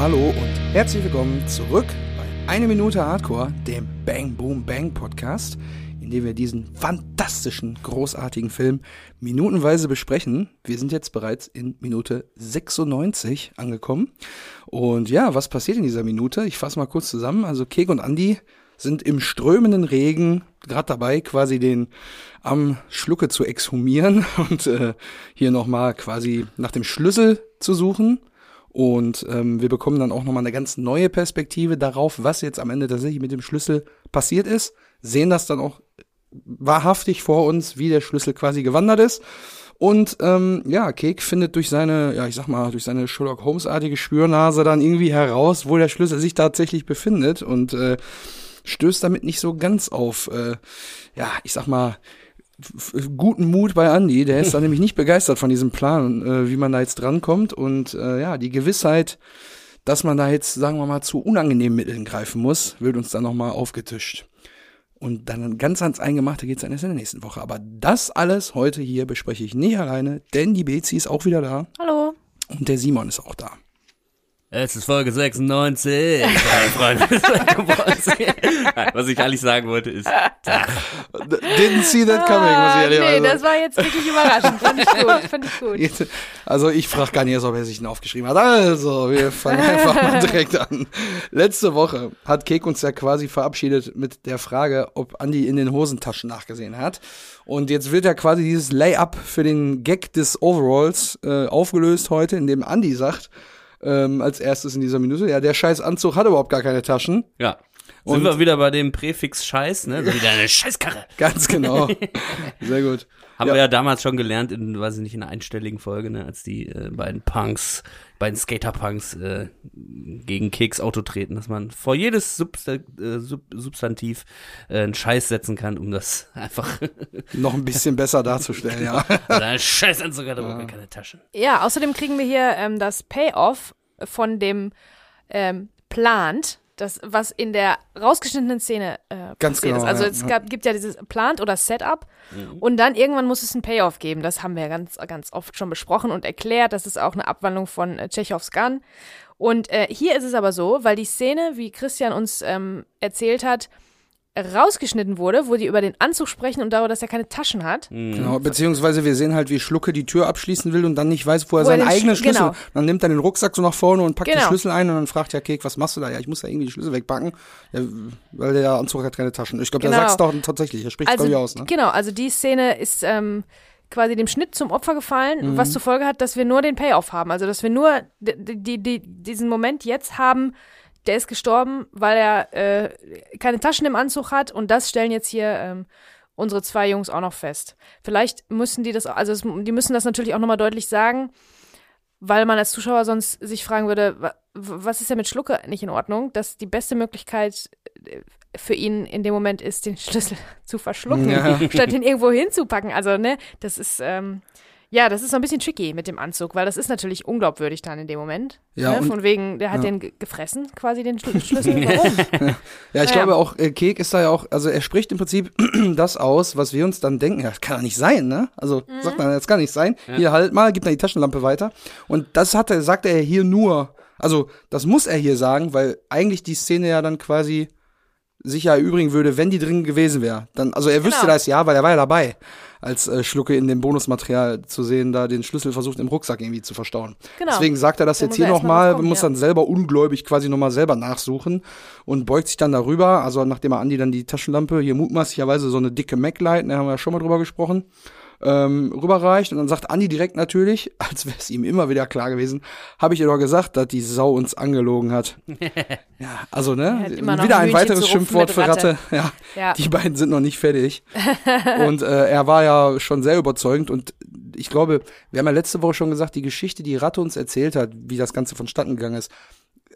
Hallo und herzlich willkommen zurück bei Eine Minute Hardcore, dem Bang Boom Bang Podcast, in dem wir diesen fantastischen, großartigen Film minutenweise besprechen. Wir sind jetzt bereits in Minute 96 angekommen. Und ja, was passiert in dieser Minute? Ich fasse mal kurz zusammen. Also Kek und Andy sind im strömenden Regen gerade dabei, quasi den am Schlucke zu exhumieren und äh, hier nochmal quasi nach dem Schlüssel zu suchen. Und ähm, wir bekommen dann auch nochmal eine ganz neue Perspektive darauf, was jetzt am Ende tatsächlich mit dem Schlüssel passiert ist. Sehen das dann auch wahrhaftig vor uns, wie der Schlüssel quasi gewandert ist. Und ähm, ja, Kek findet durch seine, ja, ich sag mal, durch seine Sherlock Holmes-artige Spürnase dann irgendwie heraus, wo der Schlüssel sich tatsächlich befindet und äh, stößt damit nicht so ganz auf, äh, ja, ich sag mal, guten Mut bei Andy. Der ist da nämlich nicht begeistert von diesem Plan, äh, wie man da jetzt drankommt. Und äh, ja, die Gewissheit, dass man da jetzt, sagen wir mal, zu unangenehmen Mitteln greifen muss, wird uns dann nochmal aufgetischt. Und dann ganz ans Eingemachte geht's dann erst in der nächsten Woche. Aber das alles heute hier bespreche ich nicht alleine, denn die Bezi ist auch wieder da. Hallo. Und der Simon ist auch da. Es ist Folge 96. Meine Freunde. Was ich eigentlich sagen wollte ist. Didn't see that coming, muss ich ehrlich Ah, nee, sagen. das war jetzt wirklich überraschend. Fand ich gut, fand ich gut. Jetzt- Also ich frage gar nicht erst, ob er sich ihn aufgeschrieben hat. Also, wir fangen einfach mal direkt an. Letzte Woche hat Kek uns ja quasi verabschiedet mit der Frage, ob Andy in den Hosentaschen nachgesehen hat. Und jetzt wird ja quasi dieses Lay-up für den Gag des Overalls äh, aufgelöst heute, indem Andy sagt, ähm, als erstes in dieser Minute, ja, der scheiß Anzug hat überhaupt gar keine Taschen. Ja. Und- Sind wir wieder bei dem Präfix Scheiß, ne? So wieder eine Scheißkarre. Ganz genau. Sehr gut. Haben Ja. wir ja damals schon gelernt, in, weiß ich nicht, in einer einstelligen Folge, ne? Als die äh, beiden Punks, beiden Skater-Punks äh, gegen Keks Auto treten, dass man vor jedes Substa äh, Sub Substantiv äh, einen Scheiß setzen kann, um das einfach Noch ein bisschen besser darzustellen, ja. oder ein Scheißanzug hat aber keine Taschen. Ja, außerdem kriegen wir hier ähm, das Payoff von dem ähm, Plant, das, was in der rausgeschnittenen Szene äh, Ganz passiert genau, ist. Also ja, es ja. gab, gibt ja dieses Plant oder Setup und dann irgendwann muss es ein Payoff geben. Das haben wir ja ganz, ganz oft schon besprochen und erklärt. Das ist auch eine Abwandlung von äh, Tschechows Gun. Und äh, hier ist es aber so, weil die Szene, wie Christian uns ähm, erzählt hat, rausgeschnitten wurde, wo die über den Anzug sprechen und darüber, dass er keine Taschen hat. Genau, beziehungsweise wir sehen halt, wie Schlucke die Tür abschließen will und dann nicht weiß, wo er Wo er seinen den eigenen Sch- Schlüssel. genau. Dann nimmt er den Rucksack so nach vorne und packt die Genau. Schlüssel ein und dann fragt ja Kek, was machst du da? Ja, ich muss da irgendwie die Schlüssel wegpacken, ja, weil der Anzug hat keine Taschen. Ich glaube, der Genau. sagt's doch tatsächlich, er spricht Also, glaube ich aus, ne? Genau, also die Szene ist ähm, quasi dem Schnitt zum Opfer gefallen, Mhm. was zur Folge hat, dass wir nur den Payoff haben. Also, dass wir nur die, die, die, diesen Moment jetzt haben, der ist gestorben, weil er äh, keine Taschen im Anzug hat und das stellen jetzt hier ähm, unsere zwei Jungs auch noch fest. Vielleicht müssen die das, also es, die müssen das natürlich auch nochmal deutlich sagen, weil man als Zuschauer sonst sich fragen würde, wa- was ist denn mit Schlucke nicht in Ordnung? Dass die beste Möglichkeit äh, für ihn in dem Moment ist, den Schlüssel zu verschlucken, Ja. statt ihn irgendwo hinzupacken. Also, ne, das ist, ähm, ja, das ist so ein bisschen tricky mit dem Anzug, weil das ist natürlich unglaubwürdig dann in dem Moment. Ja, ne? Von wegen, der hat ja. den ge- gefressen, quasi den Schlü Schlüssel. Warum? Ja, ich Ja. glaube auch, äh, Kek ist da ja auch, also er spricht im Prinzip das aus, was wir uns dann denken, ja, das kann doch nicht sein, ne? Also Mhm. sagt man, das kann nicht sein. Hier halt mal, gibt dann die Taschenlampe weiter. Und das hat er, sagt er hier nur, also das muss er hier sagen, weil eigentlich die Szene ja dann quasi sich ja erübrigen würde, wenn die drin gewesen wäre. Dann, also er wüsste Genau. das ja, weil er war ja dabei, als äh, Schlucke in dem Bonusmaterial zu sehen, da den Schlüssel versucht im Rucksack irgendwie zu verstauen. Genau. Deswegen sagt er das Da jetzt hier er nochmal, muss ja. dann selber ungläubig quasi nochmal selber nachsuchen und beugt sich dann darüber, also nachdem er Andi dann die Taschenlampe, hier mutmaßlicherweise so eine dicke Mac-Light, da haben wir ja schon mal drüber gesprochen, ähm, rüberreicht und dann sagt Andi direkt natürlich, als wäre es ihm immer wieder klar gewesen, habe ich dir doch gesagt, dass die Sau uns angelogen hat. ja, also ne, wieder ein ein weiteres Schimpfwort für Ratte. Ratte. Ja, Ja. die beiden sind noch nicht fertig. und äh, er war ja schon sehr überzeugend und ich glaube, wir haben ja letzte Woche schon gesagt, die Geschichte, die Ratte uns erzählt hat, wie das Ganze vonstatten gegangen ist,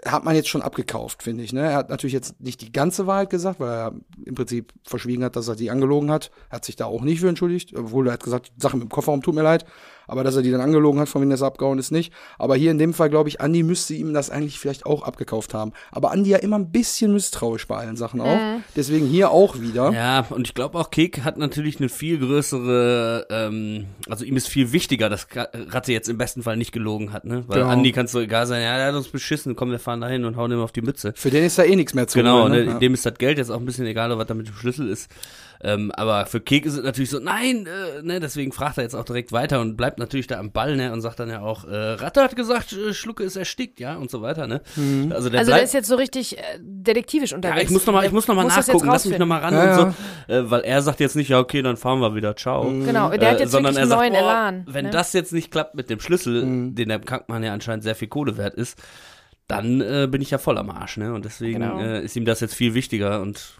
hat man jetzt schon abgekauft, finde ich. Ne? Er hat natürlich jetzt nicht die ganze Wahrheit gesagt, weil er im Prinzip verschwiegen hat, dass er die angelogen hat. Er hat sich da auch nicht für entschuldigt, obwohl er hat gesagt, die Sache mit dem Kofferraum tut mir leid. Aber dass er die dann angelogen hat, von wem das abgehauen ist, nicht. Aber hier in dem Fall, glaube ich, Andi müsste ihm das eigentlich vielleicht auch abgekauft haben. Aber Andi ja immer ein bisschen misstrauisch bei allen Sachen auch. Mhm. Deswegen hier auch wieder. Ja, und ich glaube auch, Kek hat natürlich eine viel größere, ähm, also ihm ist viel wichtiger, dass Ratte jetzt im besten Fall nicht gelogen hat, ne? Weil Genau. Andi kann es so egal sein, ja, der hat uns beschissen, komm, wir fahren dahin und hauen ihm auf die Mütze. Für den ist da eh nichts mehr zu Genau, holen. ne, Ne? Dem ist das Geld jetzt auch ein bisschen egal, was da mit dem Schlüssel ist. Ähm, aber für Kek ist es natürlich so, nein, äh, ne, deswegen fragt er jetzt auch direkt weiter und bleibt natürlich da am Ball, ne, und sagt dann ja auch, äh, Ratte hat gesagt, äh, Schlucke ist erstickt, ja, und so weiter, ne. Mhm. Also der Also der ist jetzt so richtig äh, detektivisch ja, unterwegs. ich muss noch mal, ich muss noch mal muss nachgucken, lass mich noch mal ran Ja, und so, äh, weil er sagt jetzt nicht, ja, okay, dann fahren wir wieder, ciao. Genau, der hat Äh, jetzt sondern er einen sagt, neuen oh, Elan. Wenn ne? das jetzt nicht klappt mit dem Schlüssel, Mhm. den der Kampfmann ja anscheinend sehr viel Kohle wert ist, dann äh, bin ich ja voll am Arsch, ne? Und deswegen Genau. äh, ist ihm das jetzt viel wichtiger und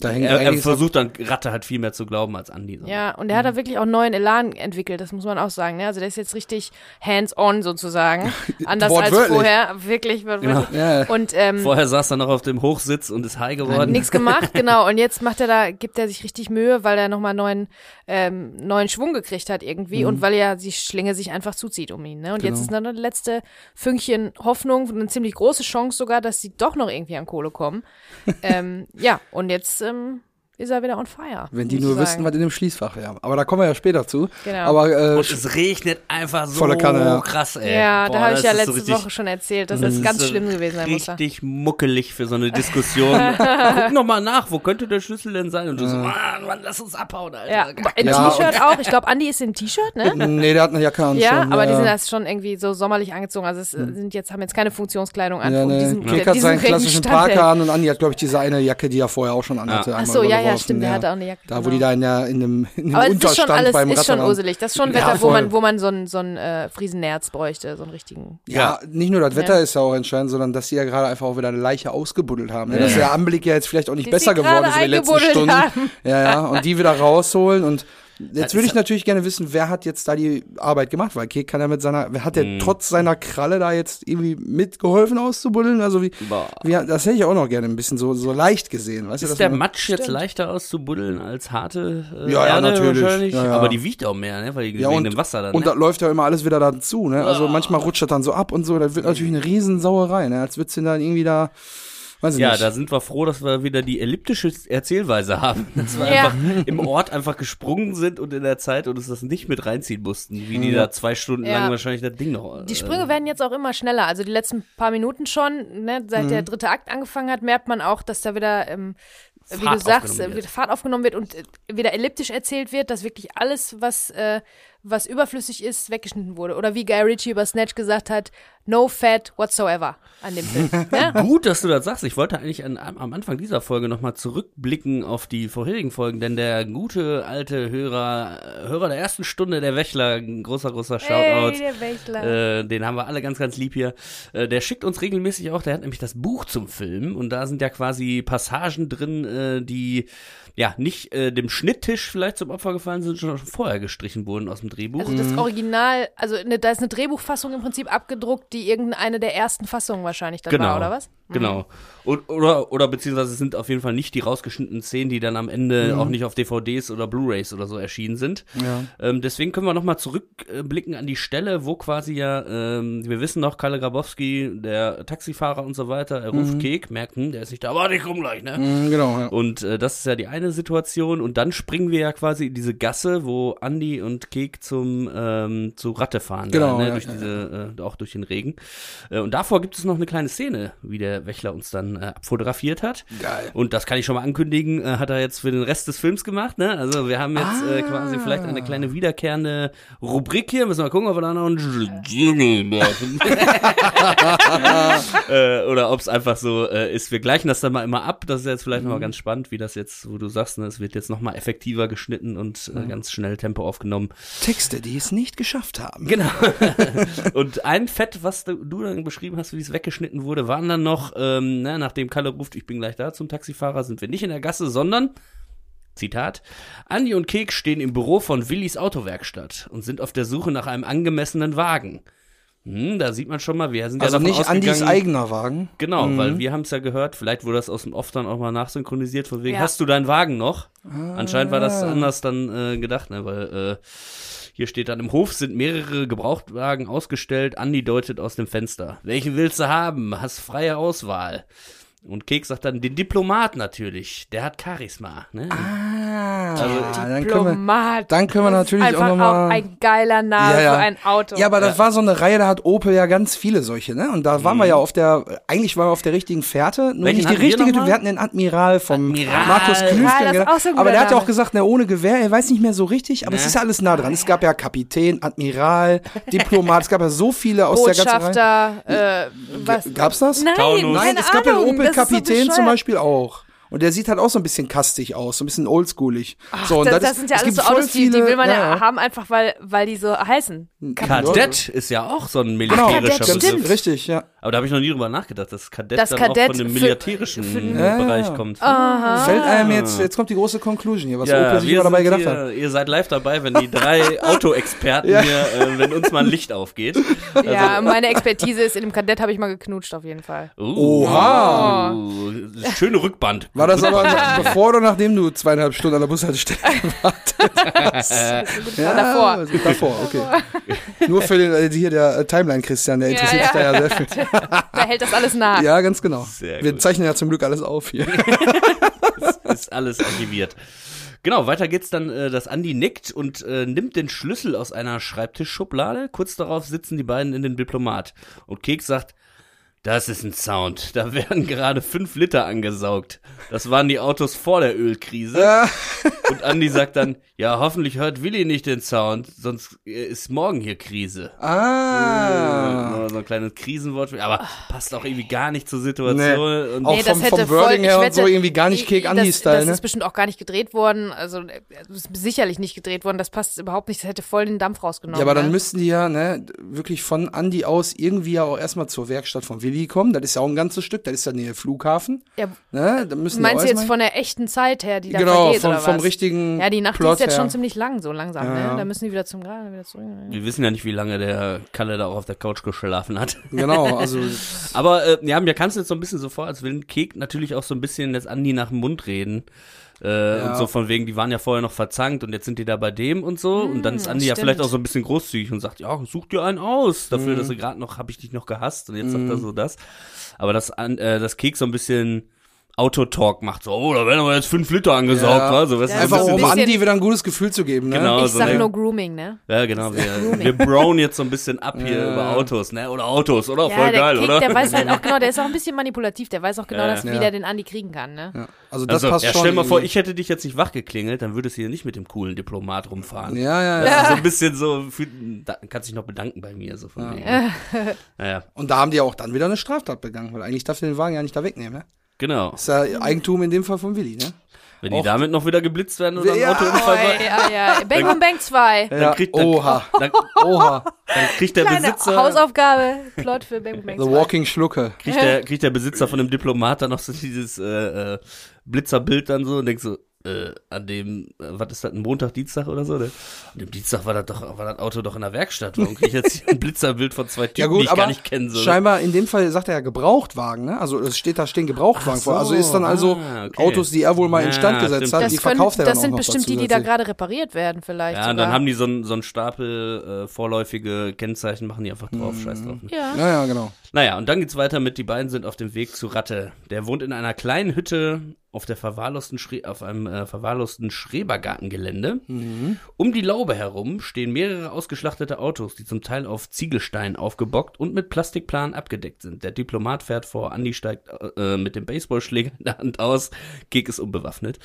er, er versucht dann Ratte halt viel mehr zu glauben als Andi. So. Ja, und der hat da wirklich auch einen neuen Elan entwickelt, das muss man auch sagen. Ne? Also der ist jetzt richtig hands-on sozusagen. Anders als vorher. Wirklich, wortwörtlich. Ja. Und ähm, Vorher saß er noch auf dem Hochsitz und ist high geworden. nichts gemacht, genau. Und jetzt macht er da, gibt er sich richtig Mühe, weil er nochmal neuen, ähm, neuen Schwung gekriegt hat irgendwie und weil ja die Schlinge sich einfach zuzieht um ihn. Ne? Und jetzt Genau. ist noch das letzte Fünkchen Hoffnung, eine ziemlich große Chance sogar, dass sie doch noch irgendwie an Kohle kommen. ähm, ja, und jetzt ähm, ist er wieder on fire. Wenn die nur wüssten, was in dem Schließfach wäre. Aber da kommen wir ja später zu. Genau. Aber äh, Und es regnet einfach so Volle Kanne, ja. krass, ey. Ja, Boah, da habe ich ja so letzte richtig, Woche schon erzählt, dass das das ist ganz so schlimm gewesen sein muss. Richtig muckelig für so eine Diskussion. Guck noch mal nach, wo könnte der Schlüssel denn sein? Und du so, Mann, Mann, lass uns abhauen, Alter. Ja, ein Ja, T-Shirt auch. Ich glaube, Andi ist in T-Shirt, ne? nee, der hat eine Jacke an. Ja, schon, aber die ja. sind das schon irgendwie so sommerlich angezogen. Also es äh, sind jetzt, haben jetzt keine Funktionskleidung an. Ja, nee. diesen, Kek hat seinen klassischen Parker an und Andi hat, glaube ich, diese eine Jacke, die er vorher auch schon anhatte. Ja. Ach einmal so, ja, ja, stimmt, der hatte auch eine Jacke. Da, wo genau. die da in, der, in dem, in aber es ist Unterstand schon alles, beim ist schon uselig. Das ist schon Ja, Wetter, wo voll. man, wo man so einen so einen, äh, Friesennerz bräuchte, so einen richtigen. Ja, nicht nur das Wetter Ja. ist ja auch entscheidend, sondern dass sie ja gerade einfach auch wieder eine Leiche ausgebuddelt haben. Ne? Ja. Dass der Anblick ja jetzt vielleicht auch nicht Die besser geworden ist in den letzten Stunden. haben. Ja, ja, und die wieder rausholen und jetzt würde ich natürlich gerne wissen, wer hat jetzt da die Arbeit gemacht, weil Kek kann ja mit seiner, wer hat der Mhm. trotz seiner Kralle da jetzt irgendwie mitgeholfen auszubuddeln? Also wie, wie das hätte ich auch noch gerne ein bisschen so, so leicht gesehen, weißt du? Ist dass der Matsch jetzt Stimmt. leichter auszubuddeln als harte äh, Ja, ja, Erde natürlich. wahrscheinlich? Ja, ja. Aber die wiegt auch mehr, ne? Weil die Ja, und- dem Wasser dann. Und ne? da läuft ja immer alles wieder dazu, ne? Also manchmal rutscht das dann so ab und so, das wird natürlich eine Riesensauerei, ne? Als würdest du dann irgendwie da, weiß ich ja, nicht. da sind wir froh, dass wir wieder die elliptische Erzählweise haben. Dass wir Ja. einfach im Ort einfach gesprungen sind und in der Zeit und uns das nicht mit reinziehen mussten, wie die da zwei Stunden Ja. lang wahrscheinlich das Ding noch. Die äh, Sprünge werden jetzt auch immer schneller. Also die letzten paar Minuten schon, ne, seit Mhm. der dritte Akt angefangen hat, merkt man auch, dass da wieder, ähm, wie Fahrt du sagst, aufgenommen wird. wieder Fahrt aufgenommen wird und äh, wieder elliptisch erzählt wird, dass wirklich alles, was, äh, was überflüssig ist, weggeschnitten wurde. Oder wie Guy Ritchie über Snatch gesagt hat, no fat whatsoever an dem Film. ne? Gut, dass du das sagst. Ich wollte eigentlich an, am Anfang dieser Folge nochmal zurückblicken auf die vorherigen Folgen, denn der gute alte Hörer, äh, Hörer der ersten Stunde, der Wächler, ein großer, großer Shoutout. Hey, der Wächtler. Äh, den haben wir alle ganz, ganz lieb hier. Äh, der schickt uns regelmäßig auch, der hat nämlich das Buch zum Film und da sind ja quasi Passagen drin, äh, die ja nicht äh, dem Schnitttisch vielleicht zum Opfer gefallen sind, schon vorher gestrichen wurden aus dem Drehbuch. Also das Original, also ne, da ist eine Drehbuchfassung im Prinzip abgedruckt, die irgendeine der ersten Fassungen wahrscheinlich dann Genau. war, oder was? Genau. Und, oder, oder beziehungsweise sind auf jeden Fall nicht die rausgeschnittenen Szenen, die dann am Ende auch nicht auf DVDs oder Blu-Rays oder so erschienen sind. Ja. Ähm, deswegen können wir nochmal zurückblicken an die Stelle, wo quasi ja, ähm, wir wissen noch, Kalle Grabowski, der Taxifahrer und so weiter, er ruft Kek, merkt, hm, der ist nicht da, warte, ich komm gleich, ne? Mhm, genau, ja. Und äh, das ist ja die eine Situation. Und dann springen wir ja quasi in diese Gasse, wo Andi und Kek zum ähm, zu Ratte fahren. Genau, da, ne? ja, durch diese, Äh, auch durch den Regen. Äh, und davor gibt es noch eine kleine Szene, wie der Wächler uns dann äh, abfotografiert hat. Geil. Und das kann ich schon mal ankündigen, äh, hat er jetzt für den Rest des Films gemacht. Ne? Also wir haben jetzt äh, quasi vielleicht eine kleine wiederkehrende Rubrik hier. Müssen wir mal gucken, ob wir da noch einen Jingle machen. äh, oder ob es einfach so äh, ist. Wir gleichen das dann mal immer ab. Das ist jetzt vielleicht noch mal ganz spannend, wie das jetzt, wo du sagst, ne, es wird jetzt noch mal effektiver geschnitten und äh, ganz schnell Tempo aufgenommen. Texte, die es nicht geschafft haben. Genau. und ein Fett, was du, du dann beschrieben hast, wie es weggeschnitten wurde, waren dann noch, ähm, ne, nachdem Kalle ruft, ich bin gleich da zum Taxifahrer, sind wir nicht in der Gasse, sondern Zitat, Andi und Kek stehen im Büro von Willis Autowerkstatt und sind auf der Suche nach einem angemessenen Wagen. Hm, da sieht man schon mal, wir sind Also ja davon nicht Andis eigener Wagen. Genau, Mhm. weil wir haben es ja gehört, vielleicht wurde das aus dem Off dann auch mal nachsynchronisiert, von wegen, Ja. hast du deinen Wagen noch? Anscheinend war das Ah. anders dann äh, gedacht, ne, weil, äh, Hier steht dann, im Hof sind mehrere Gebrauchtwagen ausgestellt. Andi deutet aus dem Fenster. Welchen willst du haben? Hast freie Auswahl. Und Keks sagt dann, den Diplomat natürlich. Der hat Charisma. Ne? Ah, Also, dann können wir, Diplomat. dann können wir natürlich einfach auch noch mal- ein geiler Name Ja, ja. für ein Auto. Ja, aber das war so eine Reihe, da hat Opel ja ganz viele solche, ne? Und da waren wir ja auf der, eigentlich waren wir auf der richtigen Fährte, nur Mhm. Welchen nicht die wir richtige, mal? wir hatten den Admiral vom Admiral. Markus Ja, ist auch so aber der hat ja auch gesagt, ne, ohne Gewehr, er weiß nicht mehr so richtig, aber es Ne. ist ja alles nah dran. Es gab ja Kapitän, Admiral, Diplomat, es gab ja so viele aus der ganzen Reihe. Botschafter, äh, was? Gab's das? Nein. Nein, keine es gab ja Ahnung, den Opel das ist so Kapitän zum. Beispiel auch. Und der sieht halt auch so ein bisschen kastig aus, so ein bisschen oldschoolig. So, und das, ist- das sind ja es alles so Autos, die, die will man ja, ja. haben, einfach weil, weil die so heißen. Kadett ist ja auch so ein Genau, militärischer Kadett, Begriff. stimmt. richtig, ja. Aber da habe ich noch nie drüber nachgedacht, dass Kadett Das dann Kadett auch von dem für- militärischen für- Ja, Bereich ja. kommt. Aha. Fällt einem jetzt, jetzt kommt die große Conclusion hier, was Ja, Opel sich dabei gedacht hier, hat. Ihr seid live dabei, wenn die drei Autoexperten Ja. hier, äh, wenn uns mal ein Licht aufgeht. Ja, meine Expertise ist, in dem Kadett habe ich mal geknutscht, auf jeden Fall. Uh, Oha. uh, schöne Rückband. War das aber bevor oder nachdem du zweieinhalb Stunden an der Bushaltestelle gewartet hast? War davor. also davor, okay. Nur für den, äh, hier der äh, Timeline-Christian, der Ja, interessiert ja. sich da ja sehr viel. Da hält das alles nach. Ja, ganz genau. Sehr Wir gut. zeichnen ja zum Glück alles auf hier. ist alles archiviert. Genau, weiter geht's dann, äh, dass Andi nickt und äh, nimmt den Schlüssel aus einer Schreibtischschublade. Kurz darauf sitzen die beiden in den Diplomat. Und Keks sagt, das ist ein Sound. Da werden gerade fünf Liter angesaugt. Das waren die Autos vor der Ölkrise. Ja. Und Andi sagt dann, ja, hoffentlich hört Willi nicht den Sound, sonst äh, ist morgen hier Krise. Ah. Ja, So ein kleines Krisenwort, aber passt auch irgendwie gar nicht zur Situation. Und Auch vom- vom Wording her und so irgendwie gar nicht Kek Andi-Style, Das ne? ist bestimmt auch gar nicht gedreht worden. Also, äh, das ist sicherlich nicht gedreht worden. Das passt überhaupt nicht. Das hätte voll den Dampf rausgenommen. Ja, aber dann ne? müssten die ja ne, wirklich von Andi aus irgendwie ja auch erstmal zur Werkstatt von Willi kommen. Das ist ja auch ein ganzes Stück, das ist ja nähe Flughafen. Ja, Ne? Da müssen die meinst du jetzt erstmal- von der echten Zeit her, die da Genau, vergeht, vom, oder vom was? richtigen Ja, die Nacht Plot ist jetzt her. schon ziemlich lang, so langsam, Ja, ne? ja. Da müssen die wieder zum Gerade, wieder zurück. ne? wir wissen ja nicht, wie lange der Kalle da auch auf der Couch geschlafen hat. Genau, also Aber äh, ja, mir kam es jetzt so ein bisschen so vor, als will Kek natürlich auch so ein bisschen jetzt Andi nach dem Mund reden. Äh, Ja. Und so von wegen, die waren ja vorher noch verzankt und jetzt sind die da bei dem und so. und dann ist Andi ja vielleicht auch so ein bisschen großzügig und sagt, ja, such dir einen aus. Dafür, dass du gerade noch, habe ich dich noch gehasst und jetzt sagt er so das. Aber dass, an- äh, das Kek so ein bisschen Autotalk macht, so, oh, da werden aber jetzt fünf Liter angesaugt, Ja. wa? so, weißt du, Ja, so einfach ein um Andi wieder ein gutes Gefühl zu geben. Ne? Genau. Ich so sag eine- nur Grooming, ne? Ja, genau. Wir, wir brown jetzt so ein bisschen ab hier Ja. über Autos, ne? Oder Autos, oder? Ja, Voll der geil, Kick, oder? der weiß halt auch genau, der ist auch ein bisschen manipulativ, der weiß auch genau, Ja, dass, ja. wie der den Andi kriegen kann, ne? Ja. Also das Also, passt ja, schon. stell mal vor, ich hätte dich jetzt nicht wach geklingelt, dann würdest du hier nicht mit dem coolen Diplomat rumfahren. Ja, ja, Das ja. so ein bisschen so, für, da, kannst dich noch bedanken bei mir, so von wegen. Naja, Und da haben die auch dann wieder eine Straftat begangen, weil eigentlich darf der den Wagen ja nicht da wegnehmen. Ne? Genau. Ist ja Eigentum in dem Fall von Willi, ne? Wenn die damit noch wieder geblitzt werden oder ein Ja, Autounfall, Oh, ja, ja. Bang Boom Bang 2. dann kriegt, dann, Oha, dann, oha. dann kriegt der Kleine Besitzer, Hausaufgabe, Plot für Bang Boom Bang The 2. Walking Schlucke. kriegt der, kriegt der Besitzer von dem Diplomat dann noch so dieses äh, äh, Blitzerbild dann so und denkt so, äh, an dem, äh, was ist das, ein Montag, Dienstag oder so? Ne? An dem Dienstag war das doch, war das Auto doch in der Werkstatt. Warum krieg ich jetzt hier ein Blitzerbild von zwei Typen, Ja die gut, ich aber gar nicht kenne? So. ne? scheinbar in dem Fall sagt er ja Gebrauchtwagen, ne? Also es steht da stehen Gebrauchtwagen so, vor. Also ist dann also ah, okay. Autos, die er wohl mal Ja, instand gesetzt stimmt. hat, die Das, können, verkauft er dann das auch sind noch bestimmt die, die da gerade repariert werden, vielleicht. Ja, und sogar. dann haben die so ein, so ein Stapel äh, vorläufige Kennzeichen, machen die einfach drauf, scheiß drauf. Ne? Ja. Ja, ja, genau. Naja, und dann geht's weiter mit, die beiden sind auf dem Weg zu Ratte. Der wohnt in einer kleinen Hütte auf der verwahrlosten Schre auf einem äh, verwahrlosten Schrebergartengelände. Um die Laube herum stehen mehrere ausgeschlachtete Autos, die zum Teil auf Ziegelstein aufgebockt und mit Plastikplanen abgedeckt sind. Der Diplomat fährt vor, Andi steigt äh, mit dem Baseballschläger in der Hand aus, Kek ist unbewaffnet.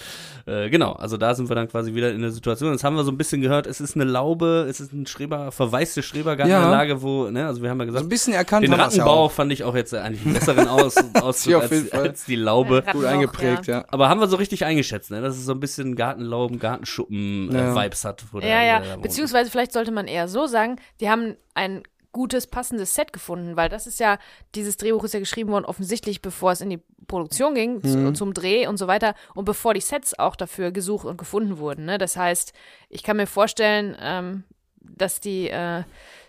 Äh, genau, also da sind wir dann quasi wieder in der Situation. Jetzt haben wir so ein bisschen gehört, es ist eine Laube, es ist ein Schreber, verwaiste Schrebergartenanlage, wo, ne, also wir haben ja So gesagt, ein bisschen erkannt den ja Rattenbau auch. fand ich auch jetzt eigentlich einen besseren Aus, Ja, auf als, als die Laube. Ja, Gut eingeprägt, ja. Aber haben wir so richtig eingeschätzt, ne? dass es so ein bisschen Gartenlauben, Gartenschuppen-Vibes Ja. hat. Wo der- Ja, ja. der da wohnt. Beziehungsweise vielleicht sollte man eher so sagen, die haben ein gutes, passendes Set gefunden, weil das ist ja, dieses Drehbuch ist ja geschrieben worden, offensichtlich, bevor es in die Produktion ging, zu, zum Dreh und so weiter und bevor die Sets auch dafür gesucht und gefunden wurden. Ne? Das heißt, ich kann mir vorstellen, ähm, dass die, äh,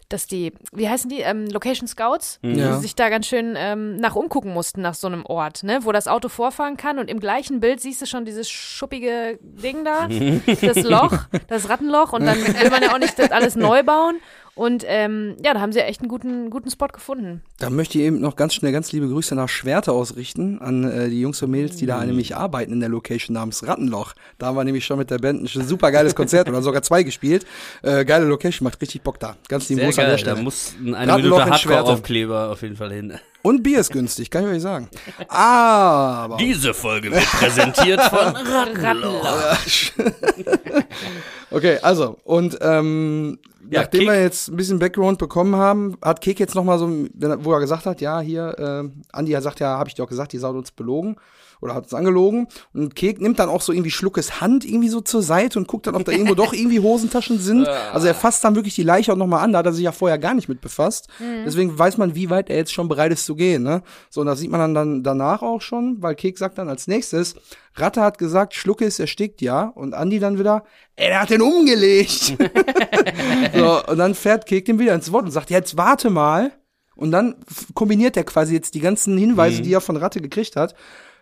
dass die, wie heißen die, ähm, Location Scouts, Ja. sich da ganz schön ähm, nach umgucken mussten nach so einem Ort, ne, wo das Auto vorfahren kann und im gleichen Bild siehst du schon dieses schuppige Ding da, das Loch, das Rattenloch und dann will man ja auch nicht das alles neu bauen. Und ähm, ja, da haben sie echt einen guten, guten Spot gefunden. Da möchte ich eben noch ganz schnell ganz liebe Grüße nach Schwerte ausrichten an äh, die Jungs und Mädels, die da nämlich arbeiten in der Location namens Rattenloch. Da haben wir nämlich schon mit der Band ein super geiles Konzert oder sogar zwei gespielt. Äh, geile Location, macht richtig Bock da. Ganz lieben Sehr Gruß an der geil, da Stelle. muss ein eine Rattenloch Minute in Schwerte. Hardcore-Aufkleber auf jeden Fall hin. Und Bier ist günstig, kann ich euch sagen. Aber Diese Folge wird präsentiert von Rattenloch. Okay, also, und ähm, Ja, nachdem Kek- wir jetzt ein bisschen Background bekommen haben, hat Kek jetzt nochmal so, wo er gesagt hat, ja, hier, äh, Andi hat sagt, ja, habe ich dir auch gesagt, die Sau uns belogen oder hat uns angelogen. Und Kek nimmt dann auch so irgendwie Schluckes Hand irgendwie so zur Seite und guckt dann, ob da irgendwo doch irgendwie Hosentaschen sind. Also er fasst dann wirklich die Leiche auch nochmal an, da hat er sich ja vorher gar nicht mit befasst. Deswegen weiß man, wie weit er jetzt schon bereit ist zu gehen, ne? So, und das sieht man dann, dann danach auch schon, weil Kek sagt dann als nächstes, Ratte hat gesagt, Schlucke ist erstickt, ja. Und Andi dann wieder, ey, der hat den umgelegt. so, und dann fährt Kek dem wieder ins Wort und sagt, jetzt warte mal. Und dann kombiniert er quasi jetzt die ganzen Hinweise, die er von Ratte gekriegt hat.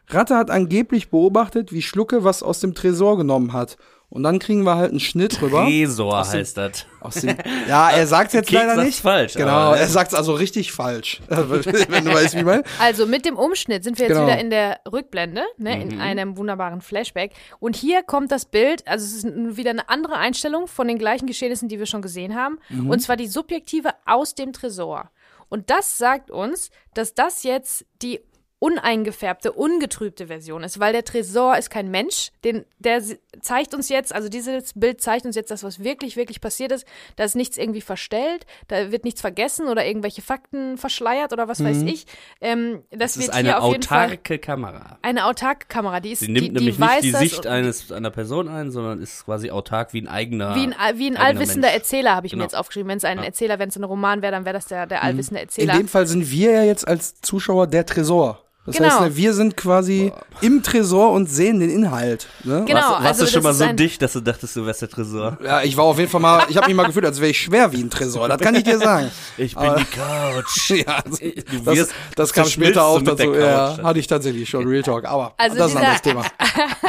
Ratte hat angeblich beobachtet, wie Schlucke was aus dem Tresor genommen hat. Und dann kriegen wir halt einen Schnitt rüber. Tresor dem- heißt das. Aus dem, ja, er sagt jetzt Kek leider nicht. falsch, Genau, er sagt also richtig falsch. Wenn du weißt, wie ich meine. Also mit dem Umschnitt sind wir jetzt Genau. wieder in der Rückblende, ne, in einem wunderbaren Flashback. Und hier kommt das Bild, also es ist wieder eine andere Einstellung von den gleichen Geschehnissen, die wir schon gesehen haben. Und zwar die subjektive aus dem Tresor. Und das sagt uns, dass das jetzt die uneingefärbte, ungetrübte Version ist, weil der Tresor ist kein Mensch, den, der zeigt uns jetzt, also dieses Bild zeigt uns jetzt das, was wirklich, wirklich passiert ist. Da ist nichts irgendwie verstellt, da wird nichts vergessen oder irgendwelche Fakten verschleiert oder was weiß ich. Ähm, das, Das wird ist eine hier auf jeden Fall autarke Kamera. eine autarke Kamera, die ist Sie nimmt die, nämlich die nicht die Sicht eines einer Person ein, sondern ist quasi autark wie ein eigener. wie ein, wie ein allwissender Mensch. Erzähler, habe ich Genau. mir jetzt aufgeschrieben. Wenn es ein Erzähler, wenn es ein Roman wäre, dann wäre das der, der allwissende In Erzähler. dem Fall sind wir ja jetzt als Zuschauer der Tresor. Das Genau. heißt, ne, wir sind quasi im Tresor und sehen den Inhalt. Ne? Genau, warst, warst also du schon das mal ist so dicht, dass du dachtest, du wärst der Tresor? Ja, ich war auf jeden Fall mal, ich habe mich mal gefühlt, als wäre ich schwer wie ein Tresor. Das kann ich dir sagen. Ich bin die Couch. Ja, das, Du das, wirst- das kam später auch dazu. Ja, Couch. hatte ich tatsächlich schon Real Talk, aber Also das ist ein anderes dieser- Thema.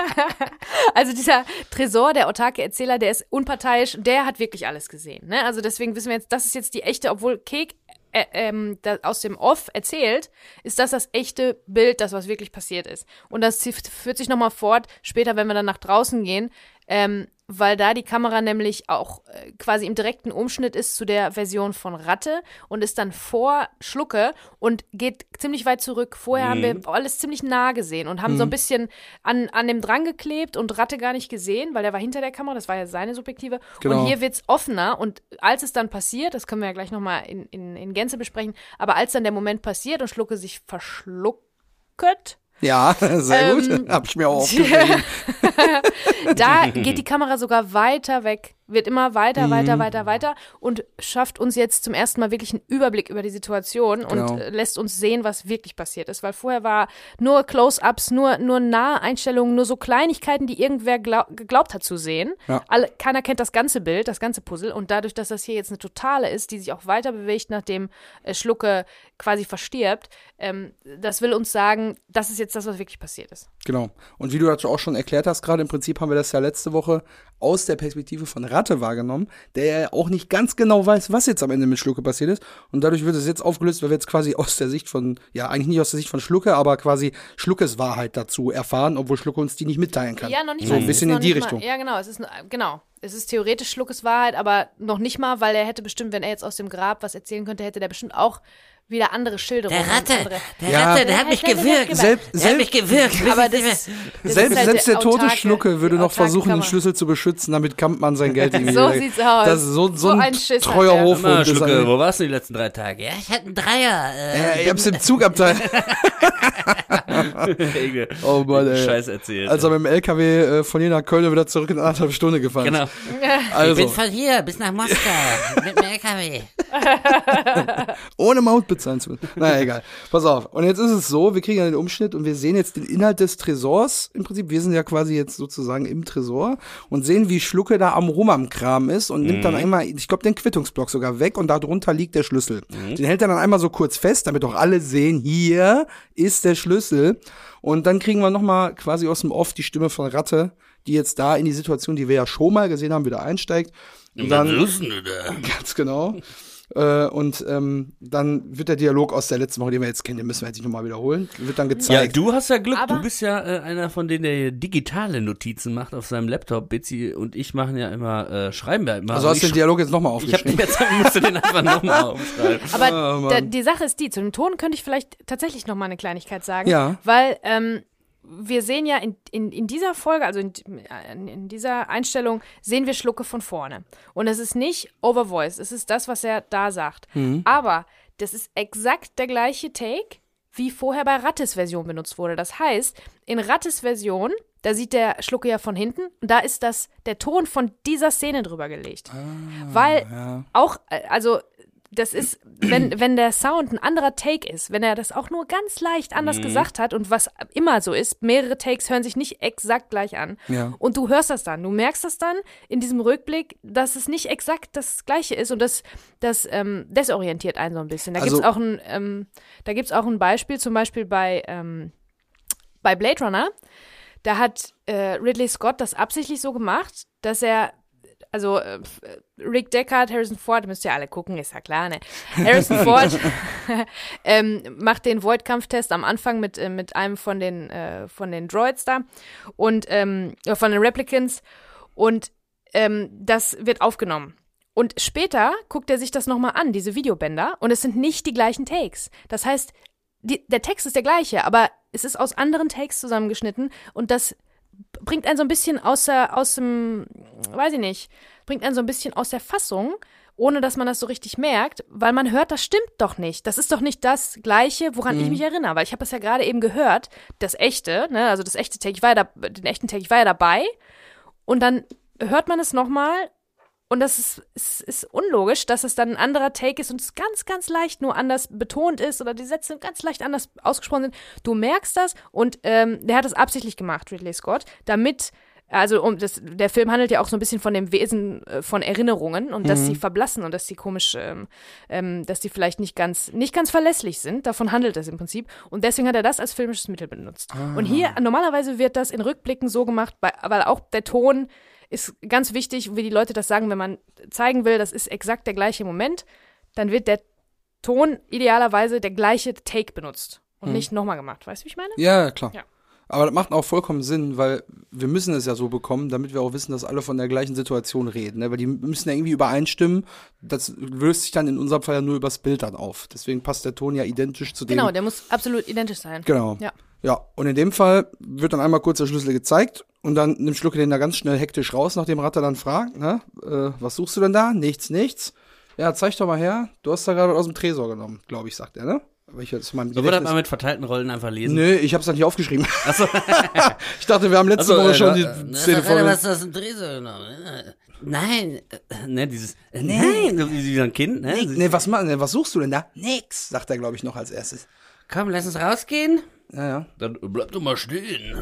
Also dieser Tresor, der autarke Erzähler, der ist unparteiisch, der hat wirklich alles gesehen. Ne? Also deswegen wissen wir jetzt, das ist jetzt die echte, obwohl Kek äh, ähm, da, aus dem Off erzählt, ist das das echte Bild, das was wirklich passiert ist. Und das führt sich nochmal fort, später, wenn wir dann nach draußen gehen, ähm, weil da die Kamera nämlich auch äh, quasi im direkten Umschnitt ist zu der Version von Ratte und ist dann vor Schlucke und geht ziemlich weit zurück. Vorher haben wir alles ziemlich nah gesehen und haben so ein bisschen an, an dem dran geklebt und Ratte gar nicht gesehen, weil der war hinter der Kamera, das war ja seine Subjektive. Genau. Und hier wird's offener und als es dann passiert, das können wir ja gleich nochmal in, in, in Gänze besprechen, aber als dann der Moment passiert und Schlucke sich verschlucket, Ja, sehr Ähm, gut. Hab ich mir auch aufgeschrieben. da geht die Kamera sogar weiter weg, wird immer weiter, Mhm. weiter, weiter, weiter und schafft uns jetzt zum ersten Mal wirklich einen Überblick über die Situation Genau. und lässt uns sehen, was wirklich passiert ist. Weil vorher war nur Close-ups, nur, nur Naheinstellungen, nur so Kleinigkeiten, die irgendwer glaub, geglaubt hat zu sehen. Ja. Alle, keiner kennt das ganze Bild, das ganze Puzzle. Und dadurch, dass das hier jetzt eine totale ist, die sich auch weiter bewegt, nachdem äh, Schlucke quasi verstirbt, ähm, das will uns sagen, das ist jetzt das, was wirklich passiert ist. Genau. Und wie du das auch schon erklärt hast, gerade im Prinzip haben wir das ja letzte Woche aus der Perspektive von Ratte wahrgenommen, der ja auch nicht ganz genau weiß, was jetzt am Ende mit Schlucke passiert ist. Und dadurch wird es jetzt aufgelöst, weil wir jetzt quasi aus der Sicht von, ja, eigentlich nicht aus der Sicht von Schlucke, aber quasi Schluckes Wahrheit dazu erfahren, obwohl Schlucke uns die nicht mitteilen kann. Ja, noch nicht So mal. ein Es bisschen in die Richtung. Mal, ja, genau. Es ist, genau. Es ist theoretisch Schluckes Wahrheit, aber noch nicht mal, weil er hätte bestimmt, wenn er jetzt aus dem Grab was erzählen könnte, hätte der bestimmt auch wieder andere Schilderungen. Der Ratte, Andere. der Ja. Ratte, der hat mich gewürgt. Selbst, Der hat mich gewürgt. Aber das, das selbst, halt selbst der tote Schlucke würde noch versuchen, den Kamera. Schlüssel zu beschützen, damit Kampmann sein Geld irgendwie So sieht's aus. Das ist so, so, So ein, ein Schiss treuer. Hofhund. Mal, er. wo warst du die letzten drei Tage? Ja, ich hatte einen Dreier. Äh, Ja, ich hab's im Zugabteil. Oh Mann, ey. Scheiß erzählt. Also mit dem LKW äh, von hier nach Köln wieder zurück in anderthalb Stunden gefahren. genau. ich bin Also, von hier bis nach Moskau mit dem LKW. ohne Maut Schritt sein zu müssen. Naja, egal. Pass auf. Und jetzt ist es so, wir kriegen ja den Umschnitt und wir sehen jetzt den Inhalt des Tresors. Im Prinzip, wir sind ja quasi jetzt sozusagen im Tresor und sehen, wie Schlucke da am Rum am Kram ist und nimmt dann einmal, ich glaube, den Quittungsblock sogar weg und darunter liegt der Schlüssel. Den hält er dann einmal so kurz fest, damit auch alle sehen, hier ist der Schlüssel. Und dann kriegen wir nochmal quasi aus dem Off die Stimme von Ratte, die jetzt da in die Situation, die wir ja schon mal gesehen haben, wieder einsteigt. Und dann, wissen wir da. Ganz genau. Äh, und ähm, dann wird der Dialog aus der letzten Woche, den wir jetzt kennen, den müssen wir jetzt nicht nochmal wiederholen, wird dann Ja, gezeigt. du hast ja Glück. Aber- du bist ja äh, einer von denen, der digitale Notizen macht auf seinem Laptop. Bitsy und ich machen ja immer, äh, schreiben wir immer. also hast du den Dialog jetzt nochmal ich hab aufgeschrieben. jetzt musst du den einfach nochmal aufschreiben. Aber Oh, da, die Sache ist die, zu dem Ton könnte ich vielleicht tatsächlich noch mal eine Kleinigkeit sagen. Ja. Weil ähm, wir sehen ja in, in, in dieser Folge, also in, in, dieser Einstellung, sehen wir Schlucke von vorne. Und es ist nicht Overvoice, es ist das, was er da sagt. Mhm. Aber das ist exakt der gleiche Take, wie vorher bei Rattes Version benutzt wurde. Das heißt, in Rattes Version, da sieht der Schlucke ja von hinten und da ist das der Ton von dieser Szene drüber gelegt. Weil auch, äh, also das ist, wenn, wenn der Sound ein anderer Take ist, wenn er das auch nur ganz leicht anders gesagt hat und was immer so ist, mehrere Takes hören sich nicht exakt gleich an. Ja. Und du hörst das dann, du merkst das dann in diesem Rückblick, dass es nicht exakt das Gleiche ist und das, das ähm, desorientiert einen so ein bisschen. Da Also- gibt's auch ein, ähm, da gibt's auch ein Beispiel, zum Beispiel bei, ähm, bei Blade Runner. Da hat äh, Ridley Scott das absichtlich so gemacht, dass er also äh, Rick Deckard, Harrison Ford, müsst ihr alle gucken, ist ja klar, ne? Harrison Ford ähm, macht den Void-Kampftest am Anfang mit, äh, mit einem von den, äh, von den Droids da und ähm, äh, von den Replicants und ähm, das wird aufgenommen. Und später guckt er sich das nochmal an, diese Videobänder, und es sind nicht die gleichen Takes. Das heißt, die, der Text ist der gleiche, aber es ist aus anderen Takes zusammengeschnitten und das bringt einen so ein bisschen aus, der, aus dem, weiß ich nicht, bringt einen so ein bisschen aus der Fassung, ohne dass man das so richtig merkt, weil man hört, das stimmt doch nicht. Das ist doch nicht das Gleiche, woran ich mich erinnere, weil ich habe das ja gerade eben gehört, das echte, ne, also das echte Take, ich war ja da, den echten Take, ich war ja dabei und dann hört man es nochmal und das ist, ist, ist unlogisch, dass es dann ein anderer Take ist und es ganz, ganz leicht nur anders betont ist oder die Sätze ganz leicht anders ausgesprochen sind. Du merkst das und ähm, der hat das absichtlich gemacht, Ridley Scott, damit, also um das, der Film handelt ja auch so ein bisschen von dem Wesen äh, von Erinnerungen und dass sie verblassen und dass sie komisch, ähm, ähm, dass die vielleicht nicht ganz, nicht ganz verlässlich sind. Davon handelt es im Prinzip. Und deswegen hat er das als filmisches Mittel benutzt. Und hier, normalerweise wird das in Rückblicken so gemacht, weil auch der Ton ist ganz wichtig, wie die Leute das sagen, wenn man zeigen will, das ist exakt der gleiche Moment, dann wird der Ton idealerweise der gleiche Take benutzt und nicht nochmal gemacht. Weißt du, wie ich meine? Ja, klar. Ja. Aber das macht auch vollkommen Sinn, weil wir müssen es ja so bekommen, damit wir auch wissen, dass alle von der gleichen Situation reden. Ne? Weil die müssen ja irgendwie übereinstimmen. Das löst sich dann in unserem Fall ja nur übers Bild dann auf. Deswegen passt der Ton ja identisch zu dem. Genau, der muss absolut identisch sein. Genau. Ja. Ja, und in dem Fall wird dann einmal kurz der Schlüssel gezeigt und dann nimmt Schlucke den da ganz schnell hektisch raus, nachdem Ratter dann fragt, ne, äh, was suchst du denn da? Nichts, nichts. Ja, zeig doch mal her. Du hast da gerade was aus dem Tresor genommen, glaube ich, sagt er, ne? Aber ich jetzt mein Sollen wir das Gedächtnis- mal mit verteilten Rollen einfach lesen? Nö, ich hab's dann nicht aufgeschrieben. ich dachte, wir haben letzte Achso, Woche äh, schon die äh, Szene das hat er vor. was aus dem Tresor genommen. Nein, äh, ne, dieses, äh, nein, so wie so ein Kind, ne? Nee, was, nee, was suchst du denn da? Nix, sagt er, glaube ich, noch als erstes. Komm, lass uns rausgehen. Ja, ja. Dann bleib doch mal stehen.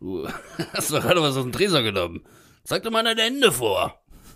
Du hast doch gerade was aus dem Tresor genommen. Zeig doch mal deine Hände vor.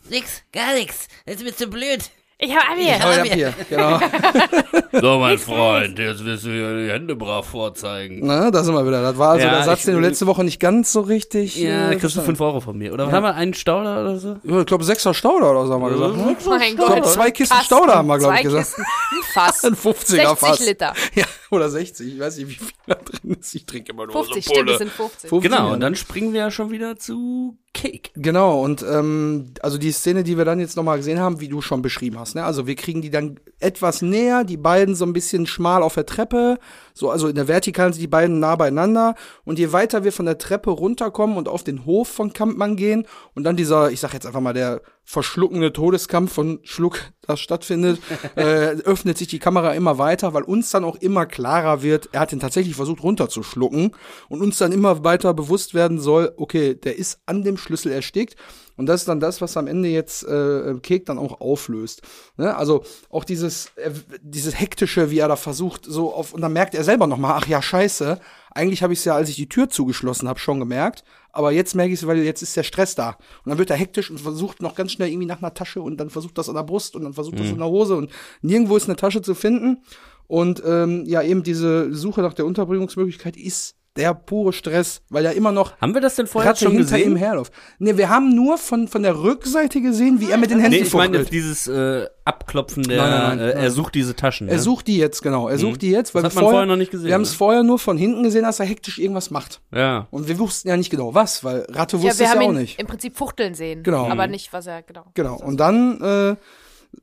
Nix, gar nix. Jetzt bist du blöd. Ich habe Abi. Oh, ja, hier, genau. So, mein Freund, jetzt wirst du hier die Hände brav vorzeigen. Na, da sind wir wieder. Das war also Ja, der Satz, ich- den du letzte Woche nicht ganz so richtig. Ja, äh, da kriegst du 5 Euro von mir. Oder haben wir einen Stauder oder so? Ja, ich glaube, sechser Stauder oder so haben wir gesagt. Ne? Mein Ich glaube, Gott. zwei Kisten Kasten, Stauder haben wir, glaube ich, gesagt. Kisten, ein Fass. Ein 50er 60 Fass. Liter. Ja, oder 60. Ich weiß nicht, wie viel da drin ist. Ich trinke immer nur 50, so stimmt, Pulle. es sind 50. 50, Genau, und dann springen wir ja schon wieder zu Cake. Genau, und ähm, also die Szene, die wir dann jetzt nochmal gesehen haben, wie du schon beschrieben hast, ne? Also wir kriegen die dann etwas näher, die beiden so ein bisschen schmal auf der Treppe, so, also in der Vertikalen sind die beiden nah beieinander. Und je weiter wir von der Treppe runterkommen und auf den Hof von Kampmann gehen und dann dieser, ich sag jetzt einfach mal, der verschluckende Todeskampf von Schluck da stattfindet, äh, öffnet sich die Kamera immer weiter, weil uns dann auch immer klarer wird, er hat ihn tatsächlich versucht runterzuschlucken und uns dann immer weiter bewusst werden soll, okay, der ist an dem Schlüssel erstickt und das ist dann das, was am Ende jetzt äh, Kek dann auch auflöst. Ne? Also auch dieses, äh, dieses hektische, wie er da versucht, so auf, und dann merkt er selber nochmal, ach ja, scheiße, eigentlich habe ich es ja, als ich die Tür zugeschlossen habe, schon gemerkt, aber jetzt merke ich es, weil jetzt ist der Stress da. Und dann wird er hektisch und versucht noch ganz schnell irgendwie nach einer Tasche und dann versucht das an der Brust und dann versucht das in der Hose und nirgendwo ist eine Tasche zu finden. Und ähm, ja, eben diese Suche nach der Unterbringungsmöglichkeit ist der pure Stress, weil er immer noch Haben wir das denn vorher Ratte schon hinter gesehen? ihm herläuft. Nee, wir haben nur von, von der Rückseite gesehen, wie er mit den Händen Nee, ich meine dieses äh, Abklopfen der, Nein, nein, nein, äh, nein. er sucht diese Taschen. Er ja? sucht die jetzt, genau. Er sucht die jetzt, weil Das wir hat man vorher noch nicht gesehen, Wir haben es ne? vorher nur von hinten gesehen, dass er hektisch irgendwas macht. Ja. Und wir wussten ja nicht genau was, weil Ratte Ja, wusste wir es haben ja auch ihn nicht. im Prinzip fuchteln sehen. Genau. Aber nicht, was er, genau. Genau. Und dann äh,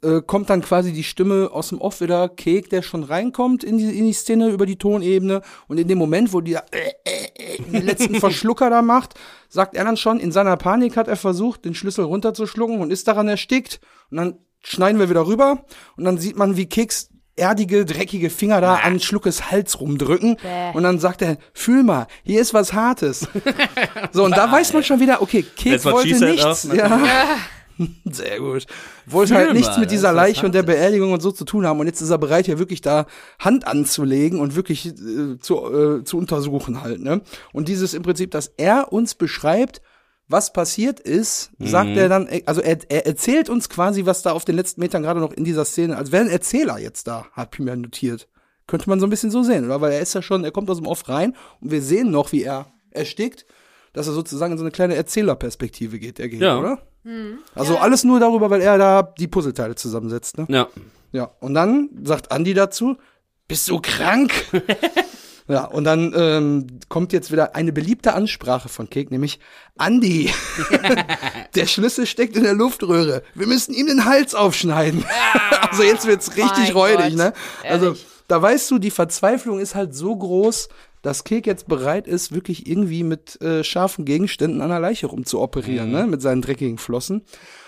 äh, kommt dann quasi die Stimme aus dem Off wieder, Kek, der schon reinkommt in die, in die Szene über die Tonebene. Und in dem Moment, wo die da, äh, äh, äh, den letzten Verschlucker da macht, sagt er dann schon, in seiner Panik hat er versucht, den Schlüssel runterzuschlucken und ist daran erstickt. Und dann schneiden wir wieder rüber und dann sieht man, wie Keks erdige, dreckige Finger da an Schluckes Hals rumdrücken. Bäh. Und dann sagt er, fühl mal, hier ist was Hartes. so, und da weiß man schon wieder, okay, Kek That's what she wollte nichts. auch, ne? Ja. Sehr gut. Wollte Fühl halt nichts mal, mit dieser Leiche und der Beerdigung und so zu tun haben. Und jetzt ist er bereit, ja wirklich da Hand anzulegen und wirklich äh, zu, äh, zu untersuchen halt. Ne? Und dieses im Prinzip, dass er uns beschreibt, was passiert ist, sagt Mhm. er dann, äh, also er, er erzählt uns quasi, was da auf den letzten Metern gerade noch in dieser Szene, als wäre ein Erzähler jetzt da, hat mir notiert. Könnte man so ein bisschen so sehen, oder? Weil er ist ja schon, er kommt aus dem Off rein und wir sehen noch, wie er erstickt, dass er sozusagen in so eine kleine Erzählerperspektive geht, der geht, Ja. oder? Also alles nur darüber, weil er da die Puzzleteile zusammensetzt, ne? Ja. Ja. Und dann sagt Andi dazu, bist du krank? ja, und dann ähm, kommt jetzt wieder eine beliebte Ansprache von Kek, nämlich Andi, der Schlüssel steckt in der Luftröhre. Wir müssen ihm den Hals aufschneiden. also jetzt wird's richtig räudig, ne? Also da weißt du, die Verzweiflung ist halt so groß, dass Kek jetzt bereit ist, wirklich irgendwie mit äh, scharfen Gegenständen an der Leiche rumzuoperieren, ne? Mit seinen dreckigen Flossen.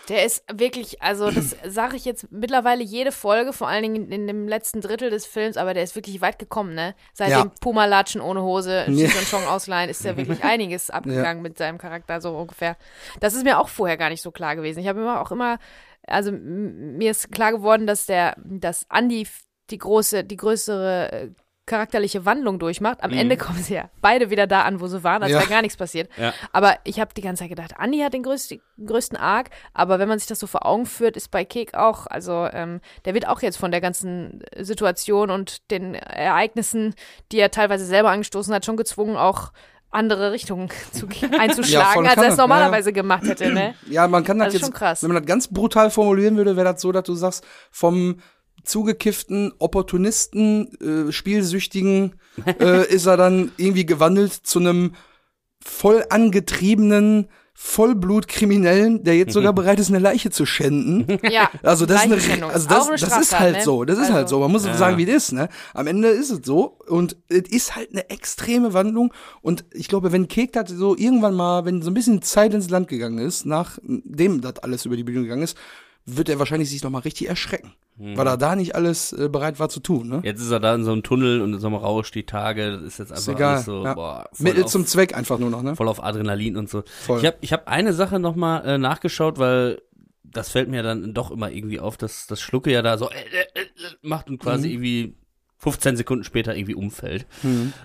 Der ist wirklich, also das sage ich jetzt mittlerweile jede Folge, vor allen Dingen in dem letzten Drittel des Films, aber der ist wirklich weit gekommen, ne? Seit Ja. dem Puma-Latschen ohne Hose, Ja. Cheech und Chong ausleihen, ist ja wirklich einiges abgegangen mit seinem Charakter, so ungefähr. Das ist mir auch vorher gar nicht so klar gewesen. Ich habe immer auch immer, also mir ist klar geworden, dass der, dass Andy die große, die größere äh, charakterliche Wandlung durchmacht. Am Ende kommen sie ja beide wieder da an, wo sie waren, als Ja. wäre gar nichts passiert. Ja. Aber ich habe die ganze Zeit gedacht, Andi hat den größten, größten Arc, aber wenn man sich das so vor Augen führt, ist bei Kek auch, also ähm, der wird auch jetzt von der ganzen Situation und den Ereignissen, die er teilweise selber angestoßen hat, schon gezwungen, auch andere Richtungen zu, einzuschlagen, voll als er es er, normalerweise gemacht hätte, ne? Ja, man kann das, ist jetzt, schon krass. wenn man das ganz brutal formulieren würde, wäre das so, dass du sagst, vom zugekifften Opportunisten, äh, Spielsüchtigen, äh, ist er dann irgendwie gewandelt zu einem voll angetriebenen Vollblutkriminellen, der jetzt sogar bereit ist, eine Leiche zu schänden. Ja, Also das ist, eine, also das, eine das ist halt ne? so, das ist Also- halt so. Man muss Ja. sagen, wie das ist, ne? Am Ende ist es so und es ist halt eine extreme Wandlung und ich glaube, wenn Kek das so irgendwann mal, wenn so ein bisschen Zeit ins Land gegangen ist, nachdem das alles über die Bühne gegangen ist, wird er wahrscheinlich sich noch mal richtig erschrecken, Mhm. weil er da nicht alles äh, bereit war zu tun, ne? Jetzt ist er da in so einem Tunnel und in so einem Rausch die Tage. Das ist jetzt einfach Ist egal. so, ja. boah, Mittel auf, zum Zweck einfach nur noch, ne? voll auf Adrenalin und so. Voll. Ich habe ich hab eine Sache noch mal äh, nachgeschaut, weil das fällt mir dann doch immer irgendwie auf, dass das Schlucke ja da so äh, äh, äh, macht und quasi Mhm. irgendwie 15 Sekunden später irgendwie umfällt.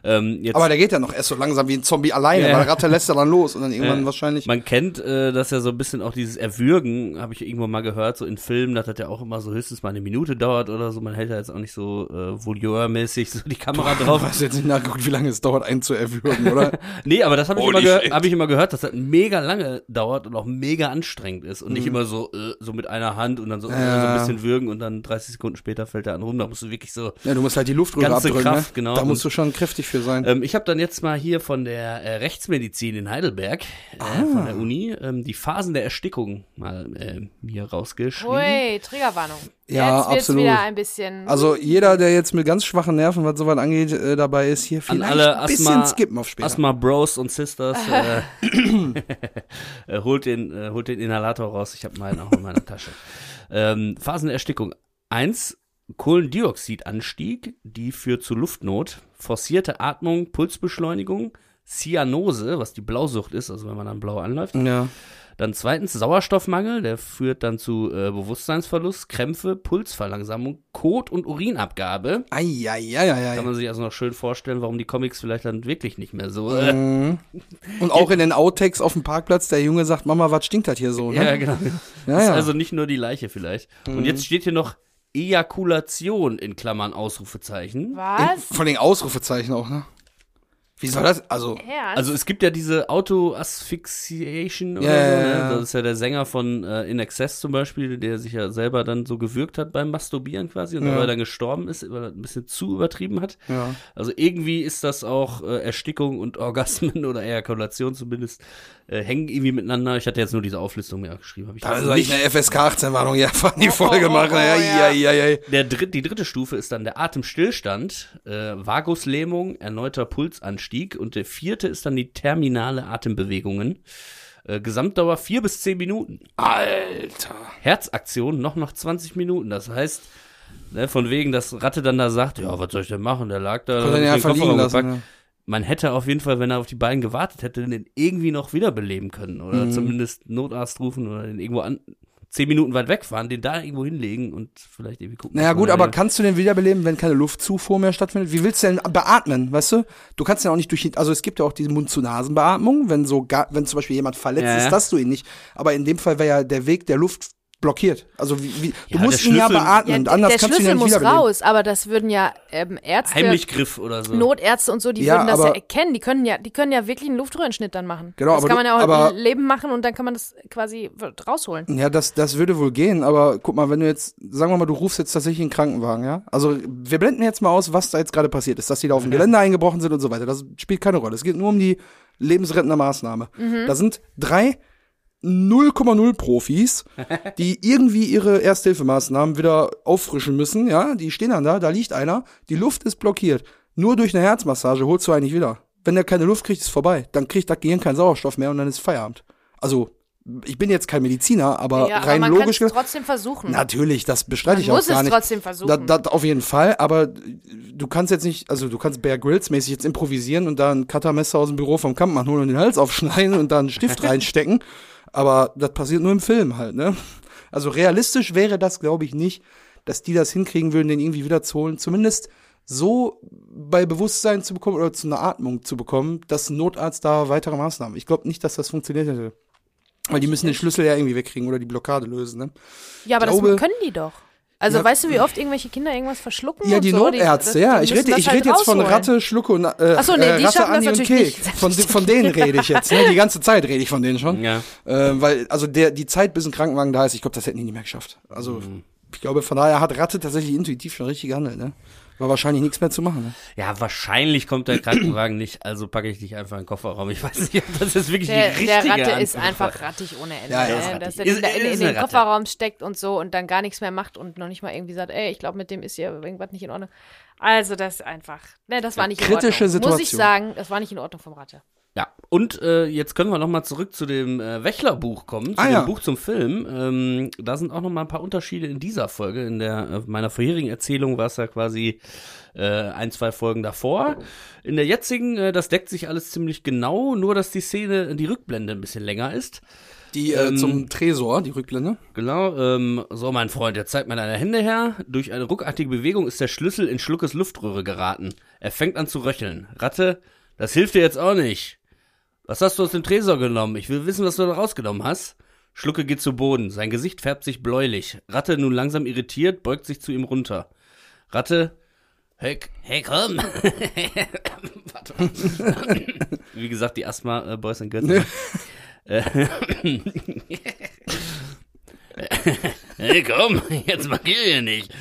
Ähm, jetzt, Aber der geht ja noch erst so langsam wie ein Zombie alleine, Ja. weil Ratte lässt er dann los und dann irgendwann Ja. wahrscheinlich. man kennt äh, das ja so ein bisschen auch dieses Erwürgen, habe ich irgendwo mal gehört, so in Filmen, dass das ja auch immer so höchstens mal eine Minute dauert oder so. Man hält ja jetzt auch nicht so äh, voyeurmäßig so die Kamera Ich drauf. weiß jetzt nicht nachgeguckt, wie lange es dauert, einen zu erwürgen, oder? Nee, aber das habe ich, immer hab ich immer gehört, dass das mega lange dauert und auch mega anstrengend ist und Mhm. nicht immer so äh, so mit einer Hand und dann so, äh, so Ja. ein bisschen würgen und dann 30 Sekunden später fällt er an rum. Da musst du wirklich so. Ja, du musst halt die Luftröhre Ganze abdrücken, Kraft, ne? genau. Da musst du schon kräftig für sein. Ähm, ich habe dann jetzt mal hier von der äh, Rechtsmedizin in Heidelberg, äh, von der Uni, ähm, die Phasen der Erstickung mal äh, hier rausgeschrieben. Hui, Triggerwarnung. Ja, Jetzt absolut. wieder ein bisschen. Also jeder, der jetzt mit ganz schwachen Nerven, was sowas angeht, äh, dabei ist, hier vielleicht alle ein bisschen Asthma, skippen auf später. Asthma Bros und Sisters, äh, äh, holt, den, äh, holt den Inhalator raus. Ich habe meinen auch in meiner Tasche. Ähm, Phasen der Erstickung. Eins, Kohlendioxidanstieg, die führt zu Luftnot, forcierte Atmung, Pulsbeschleunigung, Cyanose, was die Blausucht ist, also wenn man dann blau anläuft. Ja. Dann zweitens Sauerstoffmangel, der führt dann zu äh, Bewusstseinsverlust, Krämpfe, Pulsverlangsamung, Kot- und Urinabgabe. Eieieiei. Kann man sich also noch schön vorstellen, warum die Comics vielleicht dann wirklich nicht mehr so. Äh, Mhm. Und auch in den Outtakes auf dem Parkplatz, der Junge sagt, Mama, was stinkt das hier so? Ne? ja, genau. ja, Ist ja. also nicht nur die Leiche vielleicht. Und jetzt steht hier noch Ejakulation in Klammern Ausrufezeichen. Was? Von den Ausrufezeichen auch, ne? Wie soll das? Also? Also es gibt ja diese Auto-Asphyxiation oder Ja, so, ja, ne? ja. Das ist ja der Sänger von äh, In Excess zum Beispiel, der sich ja selber dann so gewürgt hat beim Masturbieren quasi und Ja. dabei dann gestorben ist, weil er ein bisschen zu übertrieben hat. ja. Also irgendwie ist das auch äh, Erstickung und Orgasmen oder Ejakulation zumindest äh, hängen irgendwie miteinander. Ich hatte jetzt nur diese Auflistung mir geschrieben. Hab ich Da also soll ich nicht. eine FSK 18-Warnung hier von die Oh, Folge oh, machen. oh, Ja, ja. ja, ja, ja. Der dritt, die dritte Stufe ist dann der Atemstillstand, äh, Vaguslähmung, erneuter Pulsanstieg und der vierte ist dann die terminale Atembewegungen. Äh, Gesamtdauer vier bis zehn Minuten. Alter. Herzaktion noch nach 20 Minuten. Das heißt, ne, von wegen, dass Ratte dann da sagt, ja, was soll ich denn machen? Der lag da, Kann ich ja den lassen. Ne? Man hätte auf jeden Fall, wenn er auf die beiden gewartet hätte, den irgendwie noch wiederbeleben können oder Mhm. zumindest Notarzt rufen oder den irgendwo an zehn Minuten weit wegfahren, den da irgendwo hinlegen und vielleicht irgendwie gucken. Naja gut, aber kannst du den wiederbeleben, wenn keine Luftzufuhr mehr stattfindet? Wie willst du denn beatmen, weißt du? Du kannst ja auch nicht durch, also es gibt ja auch diese Mund-zu-Nasen-Beatmung, wenn so, gar, wenn zum Beispiel jemand verletzt Ja, ist, dass du ihn nicht. Aber in dem Fall wäre ja der Weg der Luft blockiert. Also wie, wie du Ja, musst ihn ja Schlüssel- beatmen, ja, anders der kannst du ihn Schlüssel ja nicht muss raus, aber das würden ja ähm, Ärzte, Heimlichgriff oder so. Notärzte und so, die Ja, würden das ja erkennen. Die können ja, die können ja wirklich einen Luftröhrenschnitt dann machen. Genau, das aber kann man ja auch aber- im Leben machen und dann kann man das quasi rausholen. Ja, das, das würde wohl gehen, aber guck mal, wenn du jetzt, sagen wir mal, du rufst jetzt tatsächlich einen Krankenwagen, ja? Also, wir blenden jetzt mal aus, was da jetzt gerade passiert ist, dass die da auf dem Gelände eingebrochen sind und so weiter. Das spielt keine Rolle. Es geht nur um die lebensrettende Maßnahme. Da sind drei 0,0 Profis, die irgendwie ihre Ersthilfemaßnahmen wieder auffrischen müssen, ja? Die stehen dann da, da liegt einer, die Luft ist blockiert. Nur durch eine Herzmassage holst du eigentlich wieder. Wenn der keine Luft kriegt, ist vorbei. Dann kriegt das Gehirn keinen Sauerstoff mehr und dann ist Feierabend. Also, ich bin jetzt kein Mediziner, aber ja, aber rein man logisch. es trotzdem versuchen. Natürlich, das bestreite ich man auch muss gar es nicht. trotzdem Das, versuchen. das auf jeden Fall, aber du kannst jetzt nicht, also du kannst Bear Grylls mäßig jetzt improvisieren und da ein Cuttermesser aus dem Büro vom Kampfmann holen und den Hals aufschneiden und da einen Stift reinstecken. Aber das passiert nur im Film halt, ne? Also realistisch wäre das, glaube ich, nicht, dass die das hinkriegen würden, den irgendwie wieder zu holen. Zumindest so bei Bewusstsein zu bekommen oder zu einer Atmung zu bekommen, dass ein Notarzt da weitere Maßnahmen. Ich glaube nicht, dass das funktioniert hätte. Weil die müssen den Schlüssel ja irgendwie wegkriegen oder die Blockade lösen, ne? ja, aber glaube- das können die doch. Also Ja. weißt du, wie oft irgendwelche Kinder irgendwas verschlucken? Ja, und die so? Notärzte, die, ja. die Ich rede, ich halt rede jetzt von. Ratte, Schlucke und äh, Ach so, nee, äh, die Ratte, Andi und Kek. Von, von denen rede ich jetzt. Ne? Die ganze Zeit rede ich von denen schon. Ja. Äh, weil, also der, die Zeit, bis ein Krankenwagen da ist, ich glaube, das hätten die nicht mehr geschafft. Also, Mhm. ich glaube, von daher hat Ratte tatsächlich intuitiv schon richtig gehandelt. Ne? War wahrscheinlich nichts mehr zu machen. Ne? Ja, wahrscheinlich kommt der Krankenwagen nicht, also packe ich dich einfach in den Kofferraum. Ich weiß nicht, ob das jetzt wirklich Der, die der richtige Ratte ist Antwort einfach war. rattig ohne Ende. Ja, ja, ne? ist rattig. Dass er Ist- in, in, ist in den Ratte. Kofferraum steckt und so und dann gar nichts mehr macht und noch nicht mal irgendwie sagt, ey, ich glaube, mit dem ist hier irgendwas nicht in Ordnung. Also das ist einfach, ne, das war nicht in Kritische Ordnung. Muss ich Situation. sagen, das war nicht in Ordnung vom Ratte. Ja, und äh, jetzt können wir noch mal zurück zu dem äh, Wächler-Buch kommen, zu Ah, dem ja. Buch zum Film. Ähm, da sind auch noch mal ein paar Unterschiede in dieser Folge. In der äh, meiner vorherigen Erzählung war es ja quasi äh, ein, zwei Folgen davor. In der jetzigen, äh, das deckt sich alles ziemlich genau, nur dass die Szene, die Rückblende ein bisschen länger ist. Die äh, Ähm, zum Tresor, die Rückblende. Genau, ähm, so mein Freund, jetzt zeigt mir deine Hände her. Durch eine ruckartige Bewegung ist der Schlüssel in Schluckes Luftröhre geraten. Er fängt an zu röcheln. Ratte, das hilft dir jetzt auch nicht. Was hast du aus dem Tresor genommen? Ich will wissen, was du da rausgenommen hast. Schlucke geht zu Boden. Sein Gesicht färbt sich bläulich. Ratte, nun langsam irritiert, beugt sich zu ihm runter. Ratte, hey, Hey, komm. Warte. Wie gesagt, die Asthma-Boys and Girls. Äh, Hey, komm. Jetzt markier hier nicht.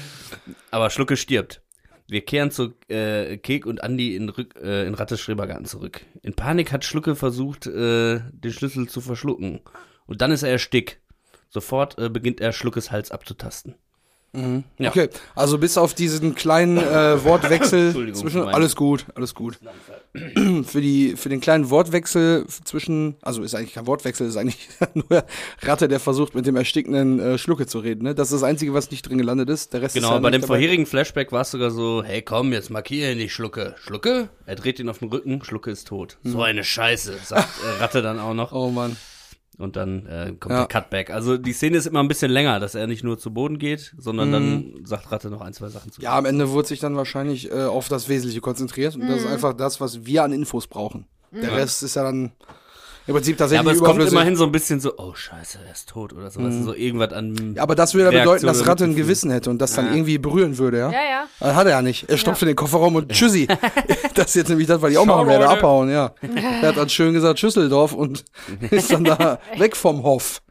Aber Schlucke stirbt. Wir kehren zu äh, Kek und Andi in, Rück, äh, in Rattes Schrebergarten zurück. In Panik hat Schlucke versucht, äh, den Schlüssel zu verschlucken. Und dann ist er erstickt. Sofort äh, beginnt er Schluckes Hals abzutasten. Ja. Okay, also bis auf diesen kleinen äh, Wortwechsel Entschuldigung, zwischen alles gut, alles gut. für die für den kleinen Wortwechsel zwischen, also ist eigentlich kein Wortwechsel, ist eigentlich nur Ratte, der versucht mit dem erstickenden äh, Schlucke zu reden. Ne? Das ist das Einzige, was nicht drin gelandet ist. Der Rest ist Genau, ja bei dem dabei. vorherigen Flashback war es sogar so, hey komm, jetzt markiere ihn nicht, Schlucke. Schlucke? Er dreht ihn auf den Rücken, Schlucke ist tot. So eine Scheiße, sagt äh, Ratte dann auch noch. Oh Mann. Und dann äh, kommt Ja. der Cutback. Also die Szene ist immer ein bisschen länger, dass er nicht nur zu Boden geht, sondern dann sagt Ratte noch ein, zwei Sachen zu. Ja, am Ende wurde sich dann wahrscheinlich äh, auf das Wesentliche konzentriert und das ist einfach das, was wir an Infos brauchen. Der Rest ist ja dann im Prinzip Ja, tatsächlich aber es kommt immerhin so ein bisschen so, oh scheiße, er ist tot oder sowas. So irgendwas an. Ja, aber das würde ja bedeuten, dass Ratte ein. Gewissen hätte und das dann Ja. irgendwie berühren würde, ja? Ja, ja. Das hat er ja nicht. Er stopft in den Kofferraum und tschüssi. das ist jetzt nämlich das, was ich auch machen werde, Leute. abhauen, ja. Er hat dann schön gesagt Schüsseldorf und ist dann da weg vom Hof.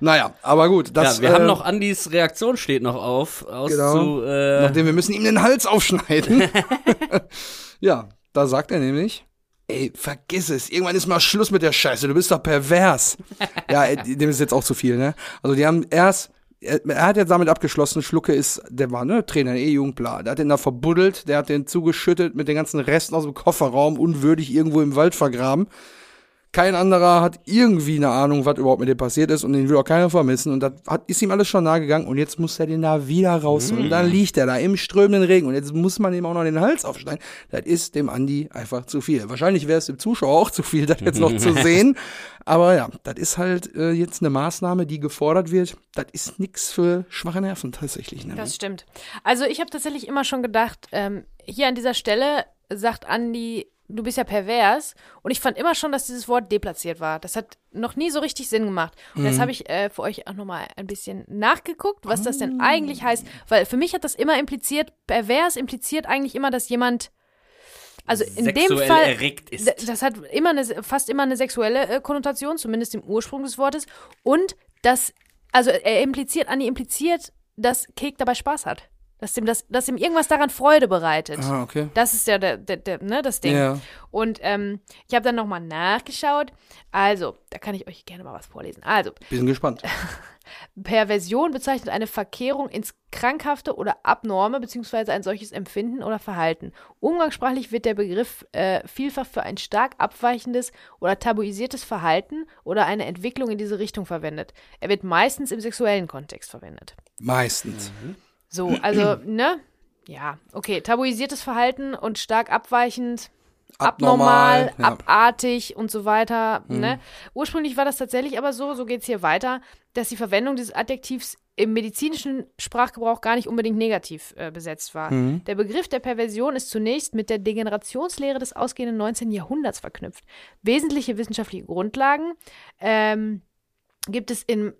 naja, aber gut. Das, ja, wir äh, haben noch Andys Reaktion steht noch auf. Aus Genau. zu, äh, Nachdem wir müssen ihm den Hals aufschneiden. ja, da sagt er nämlich, ey, vergiss es, irgendwann ist mal Schluss mit der Scheiße, du bist doch pervers. ja, ey, dem ist jetzt auch zu viel, ne? Also die haben erst, er, er hat jetzt damit abgeschlossen, Schlucke ist, der war, ne, Trainer, E-Jugend, bla. Der hat den da verbuddelt, der hat den zugeschüttet mit den ganzen Resten aus dem Kofferraum, unwürdig irgendwo im Wald vergraben. Kein anderer hat irgendwie eine Ahnung, was überhaupt mit dem passiert ist und den will auch keiner vermissen. Und das hat, ist ihm alles schon nahe gegangen und jetzt muss er den da wieder raus. Und dann liegt er da im strömenden Regen und jetzt muss man ihm auch noch den Hals aufschneiden. Das ist dem Andi einfach zu viel. Wahrscheinlich wäre es dem Zuschauer auch zu viel, das jetzt noch zu sehen. Aber ja, das ist halt äh, jetzt eine Maßnahme, die gefordert wird. Das ist nix für schwache Nerven tatsächlich. Ne? Das stimmt. Also ich habe tatsächlich immer schon gedacht, ähm, hier an dieser Stelle sagt Andi, du bist ja pervers. Und ich fand immer schon, dass dieses Wort deplatziert war. Das hat noch nie so richtig Sinn gemacht. Und jetzt habe ich äh, für euch auch nochmal ein bisschen nachgeguckt, was das denn eigentlich heißt. Weil für mich hat das immer impliziert, pervers impliziert eigentlich immer, dass jemand also in dem Fall, erregt ist. das hat immer eine, fast immer eine sexuelle äh, Konnotation, zumindest im Ursprung des Wortes. Und das, also er impliziert, Andi impliziert, dass Kek dabei Spaß hat. Dass ihm, das, dass ihm irgendwas daran Freude bereitet. Ah, okay. Das ist ja der, der, der, ne, das Ding. Ja. Und ähm, ich habe dann nochmal nachgeschaut. Also, da kann ich euch gerne mal was vorlesen. Also, Bin gespannt. Perversion bezeichnet eine Verkehrung ins Krankhafte oder Abnorme beziehungsweise ein solches Empfinden oder Verhalten. Umgangssprachlich wird der Begriff äh, vielfach für ein stark abweichendes oder tabuisiertes Verhalten oder eine Entwicklung in diese Richtung verwendet. Er wird meistens im sexuellen Kontext verwendet. Meistens. So, also, ne? Ja, okay. Tabuisiertes Verhalten und stark abweichend, Abnormal, abnormal, ja. Mhm. abartig und so weiter. Ne? Ursprünglich war das tatsächlich aber so, so geht's hier weiter, dass die Verwendung dieses Adjektivs im medizinischen Sprachgebrauch gar nicht unbedingt negativ äh, besetzt war. Mhm. Der Begriff der Perversion ist zunächst mit der Degenerationslehre des ausgehenden 19. Jahrhunderts verknüpft. Wesentliche wissenschaftliche Grundlagen ähm, gibt es in,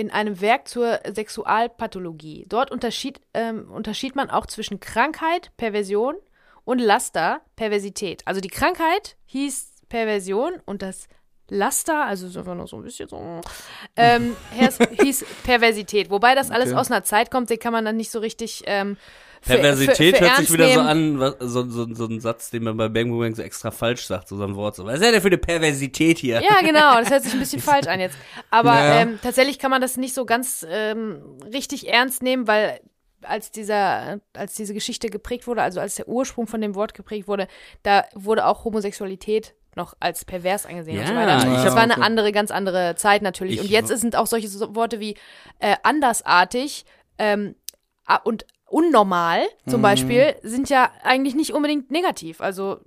in einem Werk zur Sexualpathologie. Dort unterschied, ähm, unterschied man auch zwischen Krankheit, Perversion und Laster, Perversität. Also die Krankheit hieß Perversion und das Laster, also so einfach nur so ein bisschen so, ähm, hieß, Perversität. Wobei das alles Okay. aus einer Zeit kommt, den kann man dann nicht so richtig ähm, Perversität für, für hört sich wieder so nehmen. an, was, so, so, so ein Satz, den man bei Bang Bang so extra falsch sagt, so, so ein Wort. So, was ist denn für eine Perversität hier? Ja, genau, das hört sich ein bisschen falsch an jetzt. Aber Ja. ähm, tatsächlich kann man das nicht so ganz ähm, richtig ernst nehmen, weil als dieser, als diese Geschichte geprägt wurde, also als der Ursprung von dem Wort geprägt wurde, da wurde auch Homosexualität noch als pervers angesehen und so Ja, weiter. ja, das war okay. eine andere, ganz andere Zeit natürlich. Ich und jetzt sind auch solche so Worte wie äh, andersartig ähm, und unnormal Mhm. zum Beispiel sind ja eigentlich nicht unbedingt negativ. Also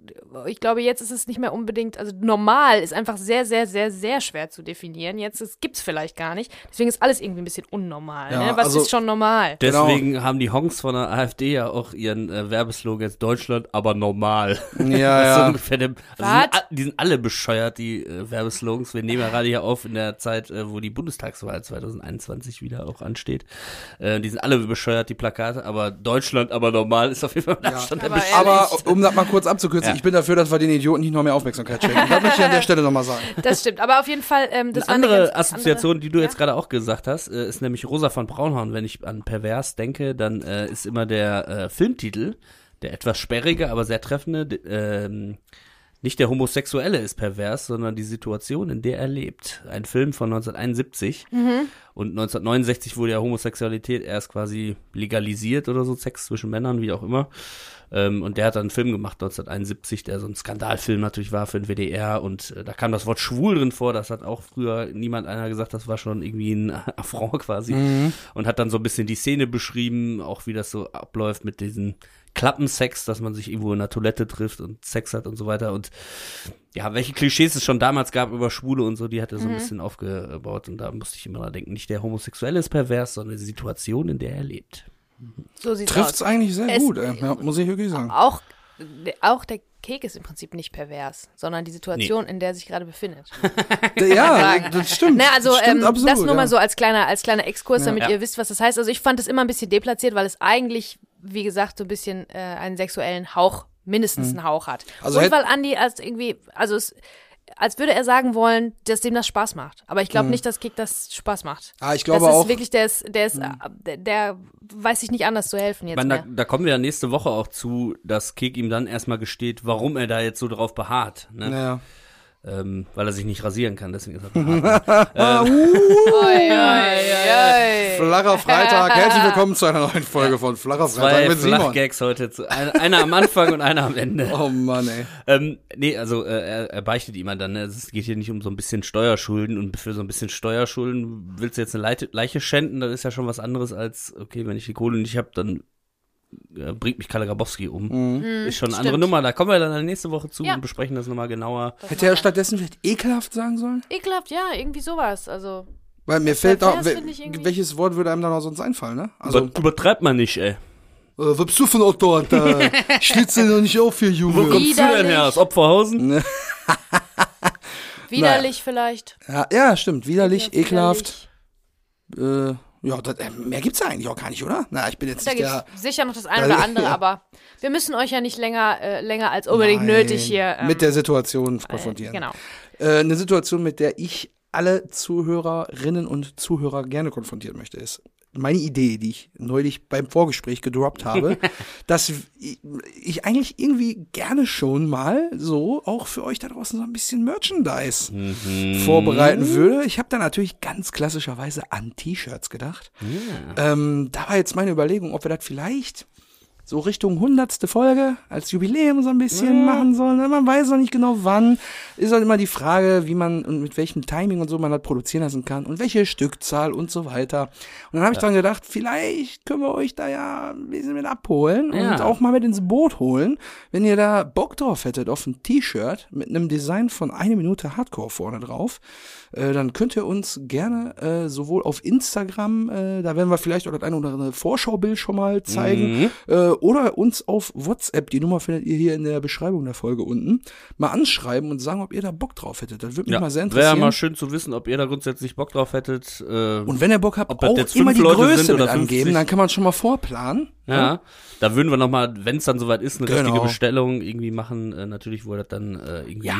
ich glaube, jetzt ist es nicht mehr unbedingt, also normal ist einfach sehr, sehr, sehr, sehr schwer zu definieren. Jetzt gibt es vielleicht gar nicht. Deswegen ist alles irgendwie ein bisschen unnormal. Ja, ne? Was also- ist schon normal? Deswegen haben die Honks von der AfD ja auch ihren äh, Werbeslogan jetzt Deutschland, aber normal. Ja, so ja. ungefähr der, also sind, die sind alle bescheuert, die äh, Werbeslogans. Wir nehmen ja gerade hier auf in der Zeit, äh, wo die Bundestagswahl 2021 wieder auch ansteht. Äh, die sind alle bescheuert, die Plakate, aber Deutschland, aber normal ist auf jeden Fall mit Abstand aber. Aber um das mal kurz abzukürzen, Ja. ich bin dafür, dass wir den Idioten nicht noch mehr Aufmerksamkeit schenken. Das möchte ich an der Stelle nochmal sagen. Das stimmt. Aber auf jeden Fall, ähm, das Eine andere eine Assoziation, die du Ja. jetzt gerade auch gesagt hast, äh, ist nämlich Rosa von Braunhorn. Wenn ich an pervers denke, dann äh, ist immer der äh, Filmtitel, der etwas sperrige, aber sehr treffende, ähm, Nicht der Homosexuelle ist pervers, sondern die Situation, in der er lebt. Ein Film von 1971. Und 1969 wurde ja Homosexualität erst quasi legalisiert oder so, Sex zwischen Männern, wie auch immer. Ähm, und der hat dann einen Film gemacht 1971, der so ein Skandalfilm natürlich war für den WDR. Und äh, da kam das Wort schwul drin vor. Das hat auch früher niemand einer gesagt, das war schon irgendwie ein Affront quasi. Und hat dann so ein bisschen die Szene beschrieben, auch wie das so abläuft mit diesen Klappensex, dass man sich irgendwo in der Toilette trifft und Sex hat und so weiter. Und ja, welche Klischees es schon damals gab über Schwule und so, die hat er so ein bisschen aufgebaut. Und da musste ich immer dran denken, nicht der Homosexuelle ist pervers, sondern die Situation, in der er lebt. So sieht's Trifft's aus. eigentlich sehr Es- gut, ey. Ja, muss ich wirklich sagen. Auch, auch der Kek ist im Prinzip nicht pervers, sondern die Situation, in der er sich gerade befindet. Ja, das stimmt. Ne, also das stimmt ähm, absolut, das nur ja. mal so als kleiner, als kleiner Exkurs, damit Ja. ihr wisst, was das heißt. Also ich fand es immer ein bisschen deplatziert, weil es eigentlich, wie gesagt, so ein bisschen äh, einen sexuellen Hauch, mindestens einen Hauch hat. Also Und weil Andi als irgendwie, also es, als würde er sagen wollen, dass dem das Spaß macht. Aber ich glaube nicht, dass Kick das Spaß macht. Ah, ich glaube das ist auch- wirklich, der ist, der ist, äh, der, der weiß sich nicht anders zu helfen Ich jetzt meine, da, mehr. da kommen wir ja nächste Woche auch zu, dass Kek ihm dann erstmal gesteht, warum er da jetzt so drauf beharrt. Ne? Ja. Ähm, weil er sich nicht rasieren kann, deswegen ist er. Oi, oi, oi. Flacher Freitag. Herzlich willkommen zu einer neuen Folge von Flacher Freitag Zwei mit Simon. Flachgags heute. Zu, ein- einer am Anfang und einer am Ende. Oh Mann, ey. Ähm, nee, also äh, er, er beichtet ihm dann, ne? es geht hier nicht um so ein bisschen Steuerschulden und für so ein bisschen Steuerschulden willst du jetzt eine Leiche schänden, das ist ja schon was anderes als, okay, wenn ich die Kohle nicht habe, dann äh, bringt mich Kalle Grabowski um. ist schon eine andere. Nummer, da kommen wir dann nächste Woche zu Ja. und besprechen das nochmal genauer. Hätte er stattdessen vielleicht ekelhaft sagen sollen? Ekelhaft, ja, irgendwie sowas. Also, Weil mir fällt auch, wel- finde ich irgendwie- welches Wort würde einem dann auch sonst einfallen, ne? Also, Über, übertreibt man nicht, ey. äh, was bist du für ein Otto, Alter? Schlitze doch nicht auf hier, Wo Junge. kommst du denn her? Aus Opferhausen? widerlich vielleicht. Ja, ja, stimmt. Widerlich, Ja, ekelhaft. Äh, ja, das, äh, mehr gibt's ja eigentlich auch gar nicht, oder? Na, ich bin jetzt Da nicht der. sicher noch das eine oder andere, ja. aber wir müssen euch ja nicht länger, äh, länger als unbedingt Nein, nötig hier. ähm, mit der Situation äh, konfrontieren. Genau. Äh, eine Situation, mit der ich alle Zuhörerinnen und Zuhörer gerne konfrontieren möchte, ist meine Idee, die ich neulich beim Vorgespräch gedroppt habe, dass ich, ich eigentlich irgendwie gerne schon mal so auch für euch da draußen so ein bisschen Merchandise vorbereiten würde. Ich habe da natürlich ganz klassischerweise an T-Shirts gedacht. Ähm, da war jetzt meine Überlegung, ob wir das vielleicht so Richtung hundertste Folge als Jubiläum so ein bisschen machen sollen. Man weiß noch nicht genau wann. Ist halt immer die Frage, wie man und mit welchem Timing und so man das produzieren lassen kann und welche Stückzahl und so weiter. Und dann habe ich dran gedacht, vielleicht können wir euch da ja ein bisschen mit abholen und Ja. auch mal mit ins Boot holen, wenn ihr da Bock drauf hättet auf ein T-Shirt mit einem Design von eine Minute Hardcore vorne drauf. Äh, dann könnt ihr uns gerne äh, sowohl auf Instagram, äh, da werden wir vielleicht auch das eine oder andere Vorschaubild schon mal zeigen, äh, oder uns auf WhatsApp, die Nummer findet ihr hier in der Beschreibung der Folge unten, mal anschreiben und sagen, ob ihr da Bock drauf hättet. Das würde mich Ja, mal sehr wäre interessieren. mal schön zu wissen, ob ihr da grundsätzlich Bock drauf hättet. Äh, und wenn ihr Bock habt, Ob auch jetzt immer die Leute Größe sind oder mit angeben, 50. dann kann man schon mal vorplanen. Ja, da würden wir nochmal, wenn es dann soweit ist, eine Genau. richtige Bestellung irgendwie machen. Äh, natürlich, wo das dann äh, irgendwie Ja,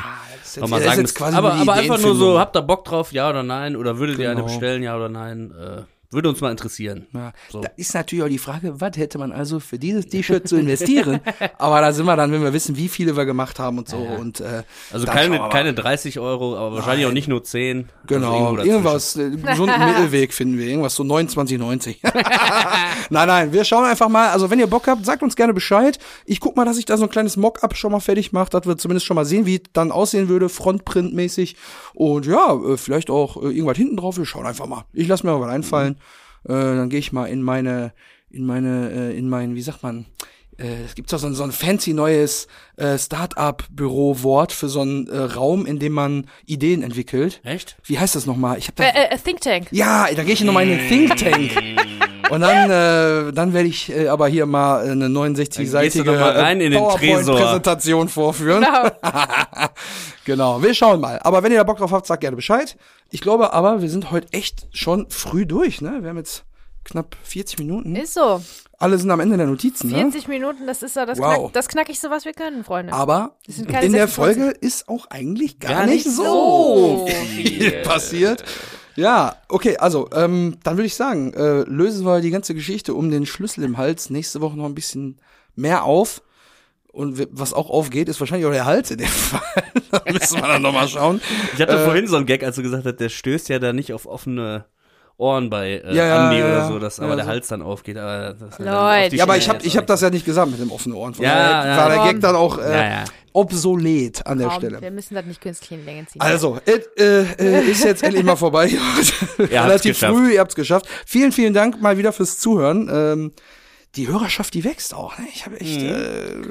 nochmal sagen Aber, aber einfach nur so, habt ihr Bock drauf, ja oder nein? Oder würdet ihr eine Genau. bestellen, ja oder nein? Äh, würde uns mal interessieren. Ja, So. Da ist natürlich auch die Frage, was hätte man also für dieses T-Shirt zu investieren? Aber da sind wir dann, wenn wir wissen, wie viele wir gemacht haben und so. Und, äh, Also keine, keine 30 Euro, aber wahrscheinlich Nein. auch nicht nur 10. Genau, Also irgendwas, äh, gesunden Mittelweg finden wir, irgendwas so 29,90. nein, nein, wir schauen einfach mal, also wenn ihr Bock habt, sagt uns gerne Bescheid. Ich guck mal, dass ich da so ein kleines Mock-up schon mal fertig mache, dass wir zumindest schon mal sehen, wie es dann aussehen würde, Frontprint-mäßig. Und ja, äh, vielleicht auch äh, irgendwas hinten drauf, wir schauen einfach mal. Ich lasse mir mal was einfallen. Äh, dann gehe ich mal in meine, in meine, äh, in mein, wie sagt man, äh, es gibt doch so ein, so ein fancy neues äh, Start-up-Büro-Wort für so einen äh, Raum, in dem man Ideen entwickelt. Echt? Wie heißt das nochmal? Ich habe da. Äh, äh, Think Tank. ja, da gehe ich nochmal in den Think Tank. Und dann, äh, dann werde ich äh, aber hier mal eine Dann gehst du69-seitige doch mal rein in den Tresor. PowerPoint-Präsentation vorführen. Genau. Genau, wir schauen mal. Aber wenn ihr da Bock drauf habt, sagt gerne Bescheid. Ich glaube aber, wir sind heute echt schon früh durch, ne? Wir haben jetzt knapp 40 Minuten. Ist so. Alle sind am Ende der Notizen, ne? 40 Minuten, das ist ja das, Wow. knack, das knackigste, was wir können, Freunde. Aber sind keine in der 26. Folge ist auch eigentlich gar, Gar nicht nicht so so viel passiert. Ja, okay, also ähm, dann würde ich sagen, äh, lösen wir die ganze Geschichte um den Schlüssel im Hals nächste Woche noch ein bisschen mehr auf. Und was auch aufgeht, ist wahrscheinlich auch der Hals in dem Fall. da müssen wir dann nochmal schauen. Ich hatte Äh, vorhin so einen Gag, als du gesagt hast, der stößt ja da nicht auf offene Ohren bei äh, Ja, ja, Andi ja, oder so, dass Ja, aber der so. Hals dann aufgeht. Aber das Leute. Ja, aber ich habe ich hab das ja nicht gesagt mit dem offenen Ohren. Von Ja, daher ja, war der. Gag dann auch äh, Ja, ja. obsolet an der Komm, Stelle. wir müssen das nicht künstlich in die Länge ziehen. Also, äh, äh, ist jetzt endlich mal vorbei. Relativ früh, ihr habt's geschafft. Vielen, vielen Dank mal wieder fürs Zuhören. Ähm, die Hörerschaft, die wächst auch. Ne? Ich habe echt äh,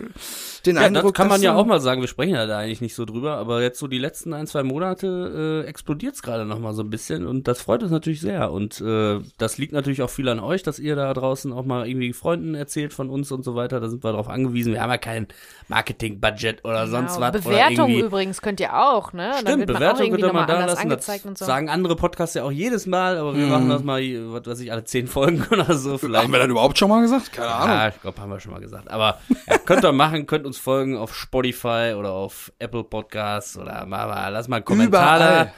den Ja, Eindruck, das kann man dass ja auch mal sagen, wir sprechen ja da eigentlich nicht so drüber, aber jetzt so die letzten ein, zwei Monate äh, explodiert es gerade noch mal so ein bisschen und das freut uns natürlich sehr und äh, das liegt natürlich auch viel an euch, dass ihr da draußen auch mal irgendwie Freunden erzählt von uns und so weiter, da sind wir darauf angewiesen, wir haben ja kein Marketing-Budget oder sonst Genau. was. oder Bewertung irgendwie- übrigens könnt ihr auch, ne? Dann Stimmt, wird Bewertung könnte man nochmal da lassen. Das und so. sagen andere Podcasts ja auch jedes Mal, aber wir machen das mal, was weiß ich, alle zehn Folgen oder so vielleicht. Haben wir das überhaupt schon mal gesagt? Keine Ahnung. Ja, ich glaube, haben wir schon mal gesagt. Aber ja, könnt ihr machen, könnt uns folgen auf Spotify oder auf Apple Podcasts oder mal, mal lass mal einen Kommentar Überall. da.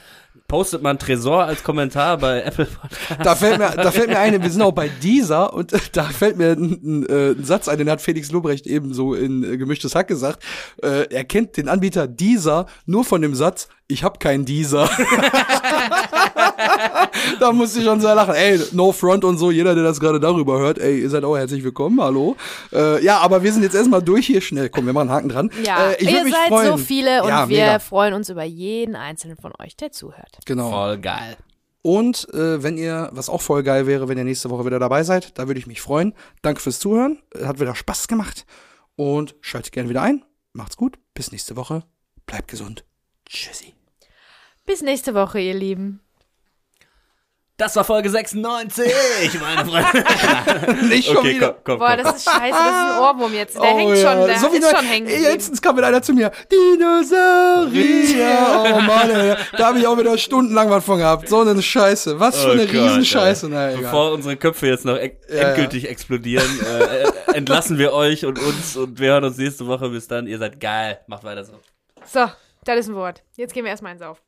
Postet mal einen Tresor als Kommentar bei Apple Podcasts. Da fällt mir, da fällt mir ein, wir sind auch bei dieser und äh, da fällt mir ein, ein, äh, ein Satz ein, den hat Felix Lobrecht eben so in äh, gemischtes Hack gesagt. Äh, er kennt den Anbieter dieser nur von dem Satz, ich hab keinen dieser. da musste ich schon sehr lachen. Ey, no front und so, jeder, der das gerade darüber hört, ey, ihr seid auch herzlich willkommen, hallo. Äh, ja, aber wir sind jetzt erstmal durch hier schnell. Komm, wir machen einen Haken dran. Ja, äh, ihr mich seid freuen. so viele und ja, wir mega. freuen uns über jeden einzelnen von euch, der zuhört. Genau. Voll geil. Und äh, wenn ihr, was auch voll geil wäre, wenn ihr nächste Woche wieder dabei seid, da würde ich mich freuen. Danke fürs Zuhören. Hat wieder Spaß gemacht. Und schaltet gerne wieder ein. Macht's gut. Bis nächste Woche. Bleibt gesund. Tschüssi. Bis nächste Woche, ihr Lieben. Das war Folge 96, meine Freunde. Nicht schon Okay, wieder. komm, komm, Boah, komm. das ist scheiße, das ist ein Ohrwurm jetzt. Der Oh hängt ja, schon, der so wie ist neu- schon hängen. Letztens kam wieder einer zu mir. Dinosaurier. Oh Mann, ey. Da habe ich auch wieder stundenlang was von gehabt. So eine Scheiße. Was für Oh eine Gott, Riesenscheiße. Na, egal. Bevor unsere Köpfe jetzt noch e Ja, ja. endgültig explodieren, äh, äh, entlassen wir euch und uns und wir hören uns nächste Woche. Bis dann. Ihr seid geil. Macht weiter so. So, das ist ein Wort. Jetzt gehen wir erstmal eins auf.